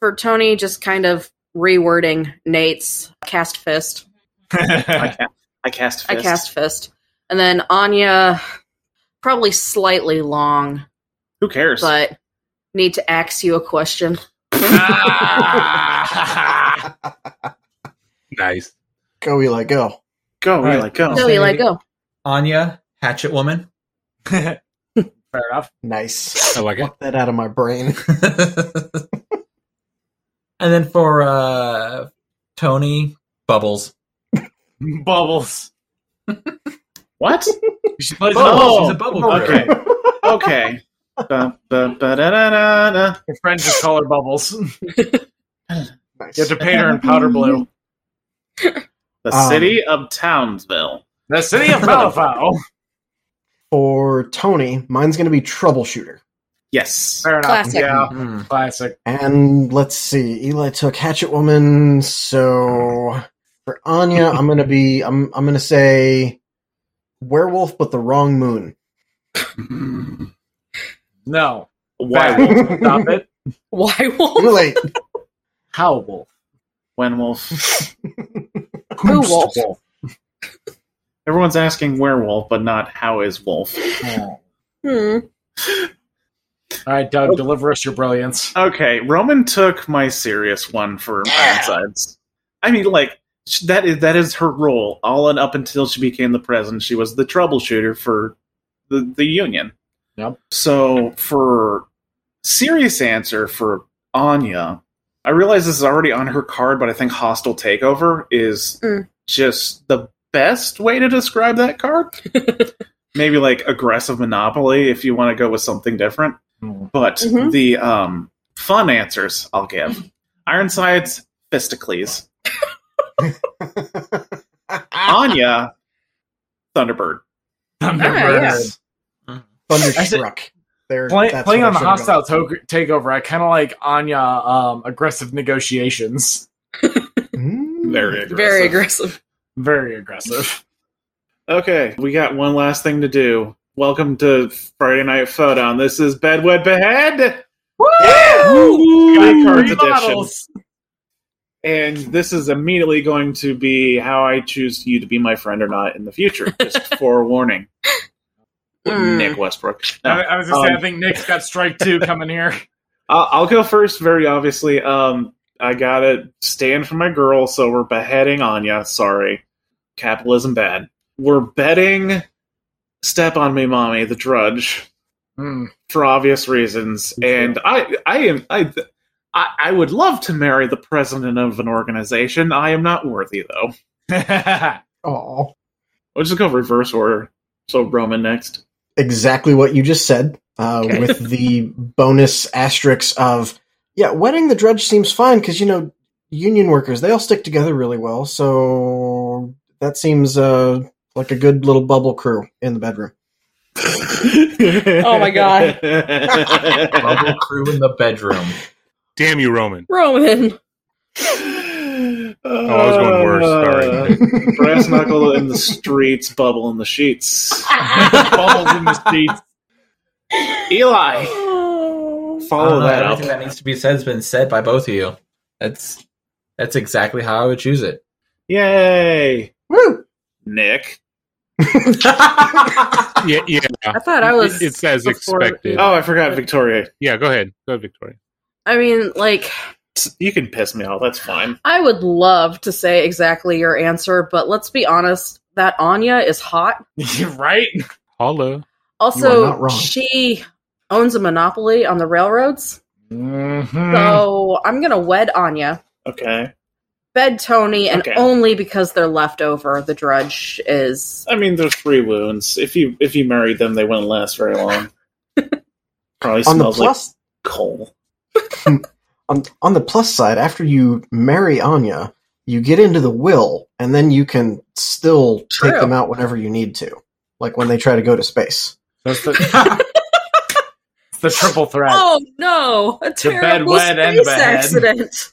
For Tony, just kind of rewording Nate's cast fist. I, ca- I cast I cast fist. And then Anya, probably slightly long, Who cares? but need to ask you a question. Ah. Nice. Go, Eli, go. Go, right. Eli, go. So say- Eli, go. Anya, Hatchet Woman. Fair enough. Nice. I like it. Get that out of my brain. and then for uh, Tony, Bubbles. Bubbles. What? She plays Oh, Bubbles. she's a bubble girl. Okay. Okay. Ba- ba- ba- da- da- da- da. Her friends just call her Bubbles. Nice. You have to paint her in powder blue. The Um, city of Townsville. The city of Malifaux. For Tony, mine's going to be Troubleshooter. Yes. Fair enough. Classic. Yeah, Mm. classic. And let's see, Eli took Hatchet Woman, so for Anya, I'm gonna be I'm I'm gonna say werewolf, but the wrong moon. No. Why Bad. wolf? Stop it. Why Too wolf? late. How wolf? When wolf? Who wolf? Everyone's asking werewolf, but not how is wolf. Oh. Hmm. All right, Doug, deliver us your brilliance. Okay, Roman took my serious one for Ironsides. I mean, like that is that is her role. All and up until she became the president, she was the troubleshooter for the the union. Yep. So for serious answer for Anya, I realize this is already on her card, but I think hostile takeover is Mm. just the best way to describe that card. Maybe like aggressive monopoly if you want to go with something different. But Mhm. the um, fun answers I'll give Ironsides, Fisticles, Anya, Thunderbird. Thunderbird. yes. Thunderstruck. There, Play, that's playing on I the hostile to- takeover, I kind of like Anya um, aggressive negotiations. Mm. Very aggressive. Very aggressive. Very aggressive. Okay, we got one last thing to do. Welcome to Friday Night Photon. This is Bedwet Behead! Woo! Guy Cards Three Edition. And this is immediately going to be how I choose you to be my friend or not in the future. Just forewarning. Mm. Nick Westbrook. No. I, I was gonna say, I Um, think Nick's got strike two coming here. I'll, I'll go first. Very obviously, um, I gotta stand for my girl, so we're beheading Anya. Sorry, capitalism bad. We're betting "Step on Me, Mommy" the Drudge Hmm. for obvious reasons, and I, I am, I, I, I would love to marry the president of an organization. I am not worthy, though. Oh, We'll just go reverse order. So Roman next. Exactly what you just said. Uh, Okay. With the bonus asterisks of yeah, wedding the drudge seems fine because you know union workers they all stick together really well. So that seems uh, like a good little bubble crew in the bedroom. Oh my God. Bubble crew in the bedroom. Damn you, Roman. Roman. Oh, I was going worse, sorry. Uh, Brass knuckle in the streets, bubble in the sheets. Bubbles in the streets. Eli, Oh. Follow don't know, that up. everything that needs to be said has been said by both of you. That's that's exactly how I would choose it. Yay, Woo! Nick. Yeah, yeah. I thought I was. It- it's as before- expected. Oh, I forgot Victoria. Yeah, go ahead. Go ahead, Victoria. I mean, like, You can piss me off. That's fine. I would love to say exactly your answer, but let's be honest. That Anya is hot. right? Holla. You are Also, not wrong. she owns a monopoly on the railroads. Mhm. So I'm gonna wed Anya, Okay. bed Tony, and Okay. only because they're left over, the drudge is. I mean, there's three wounds. If you if you married them, they wouldn't last very long. Probably on the smells like coal. on, on the plus side, after you marry Anya, you get into the will, and then you can still True. take them out whenever you need to, like when they try to go to space. That's the, it's the triple threat Oh no! A bed, terrible wed, and bed. accident.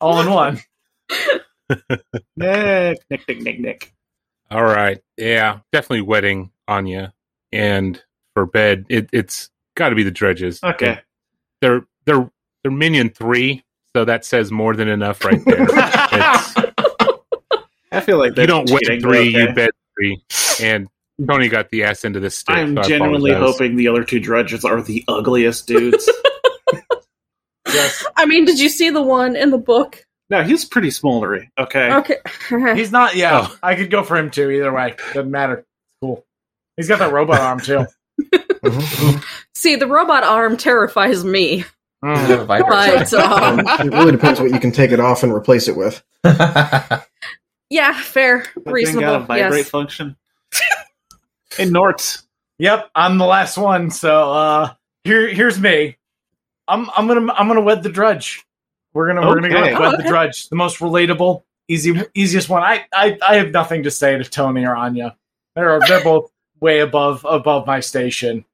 all in one. Nick, Nick, Nick, Nick, Nick. All right. Yeah, definitely wedding Anya. And for bed, it, it's got to be the drudges. Okay. They're they're they're minion three, so that says more than enough right there. It's- I feel like you don't wed cheating, three, okay. you bet three. And Tony got the ass into the stick. I'm so genuinely hoping the other two drudges are the ugliest dudes. Yes. I mean, did you see the one in the book? no, he's pretty smoldery. Okay. Okay. He's not. Yeah, Oh. I could go for him too. Either way, doesn't matter. Cool. He's got that robot arm too. See, the robot arm terrifies me, Mm. but um, it really depends what you can take it off and replace it with. yeah, fair, That thing got a reasonable. vibrate Yes. function. hey, Nort. Yep, I'm the last one. So uh here here's me. I'm I'm gonna I'm gonna wed the drudge. We're gonna we're gonna go wed Oh, the okay. drudge. The most relatable, easy easiest one. I, I I have nothing to say to Tony or Anya. They're they're both way above above my station.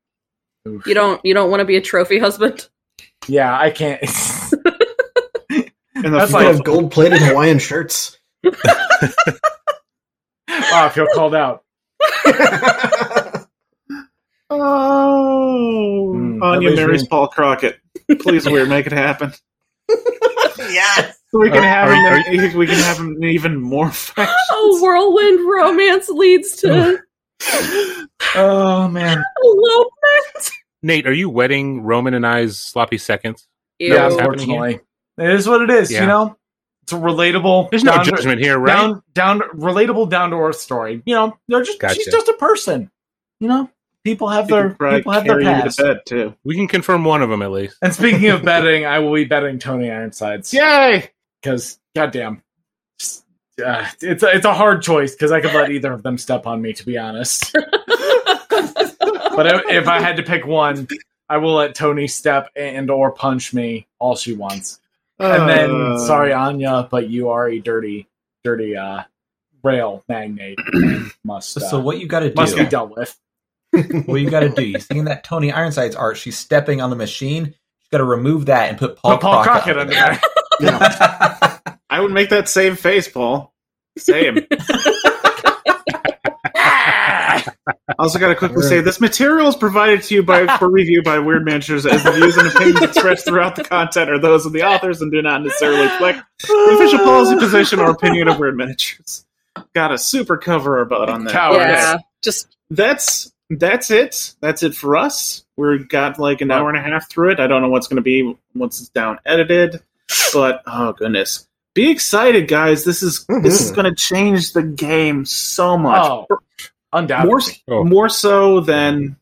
Oof. You don't you don't want to be a trophy husband? Yeah, I can't. In the That's You like- could have gold plated Hawaiian shirts. wow, I feel called out. Oh, hmm, that Anya marries me- Paul Crockett. Please, Wyrd, make it happen. yes. So we can Are- have are him. in- we can have him even more factions. Oh, whirlwind romance leads to Oh man. elopement. Nate, are you wedding Roman and I's sloppy seconds? Ew. Yeah, unfortunately. It is what it is, Yeah. you know? It's a relatable There's no down to- judgment here, right? down down relatable down to earth story. You know, they're just Gotcha. she's just a person. You know, people have He their could people have their carry you to bed too. we can confirm one of them at least. And speaking of betting, I will be betting Tony Ironsides Yay! because goddamn, uh, it's a, it's a hard choice because I could let either of them step on me to be honest. but if, if I had to pick one, I will let Tony step and or punch me all she wants. And then, Uh, sorry, Anya, but you are a dirty, dirty uh, rail magnate. must uh, so what you got to do must be do? dealt with. What you got to do? You seeing that Tony Ironsides art? She's stepping on the machine. She's got to remove that and put Paul, Put Paul Crockett, Crockett under there. Yeah. I would make that same face, Paul. Same. also, got to quickly say this material is provided to you by for review by Wyrd Miniatures, as the views and opinions expressed throughout the content are those of the authors and do not necessarily reflect the official policy, position, or opinion of Wyrd Miniatures. Got a super cover our butt on that. Coward. yeah, just That's that's it. That's it for us. We've got like an hour and a half through it. I don't know what's going to be once it's down edited, but oh goodness, be excited, guys! This is this is Mhm. going to change the game so much. Oh, undoubtedly. more Oh. more so than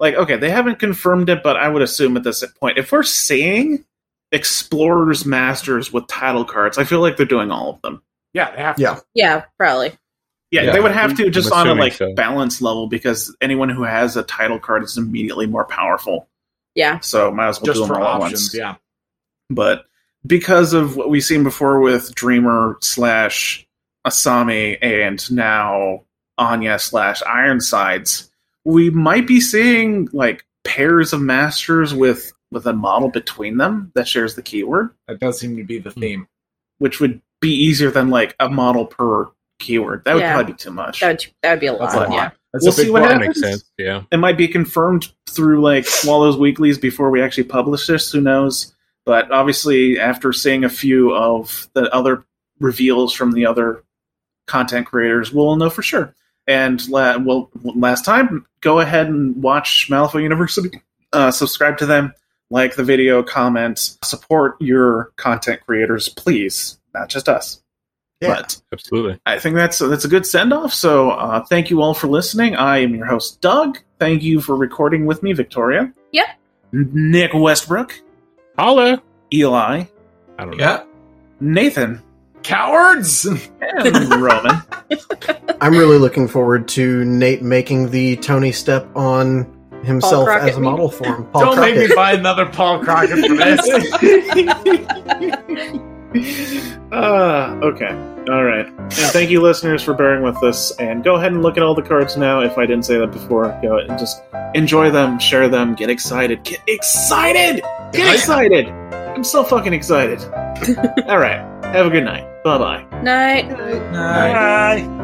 like okay, they haven't confirmed it, but I would assume at this point, if we're seeing explorers masters with title cards, I feel like they're doing all of them. yeah, they have to. Yeah. yeah, probably. Yeah, Yeah, they would have to just on a like so. balance level because anyone who has a title card is immediately more powerful. Yeah. So might as well just do them for all options. once. Yeah. But because of what we've seen before with Dreamer slash Asami and now Anya slash Ironsides, we might be seeing like pairs of masters with with a model between them that shares the keyword, That does seem to be the hmm. theme. which would be easier than like a model per keyword. That would Yeah. probably be too much. That would that would be a lot. A lot. yeah. That's We'll see what happens. makes sense. Yeah. it might be confirmed through like Swallows Weeklies before we actually publish this. Who knows? But obviously, after seeing a few of the other reveals from the other content creators, we'll know for sure. And la- well, last time, go ahead and watch Malifaux University. Uh, subscribe to them, like the video, comment, support your content creators, please. Not just us. Yeah. But Absolutely. I think that's that's a good send off. So uh, thank you all for listening. I am your host, Doug. Thank you for recording with me, Victoria. Yep. Nick Westbrook, Holla. Eli, I don't know. Yeah. Nathan, Cowards! and Roman. I'm really looking forward to Nate making the Tony step on himself as a model for him. Paul Don't make me buy another Paul Crockett for this. uh, okay. All right. And thank you, listeners, for bearing with us. And go ahead and look at all the cards now. If I didn't say that before, go and just enjoy them, share them, get excited. Get excited! Get excited! I'm so fucking excited. all right. Have a good night. Bye bye. Night. Nice.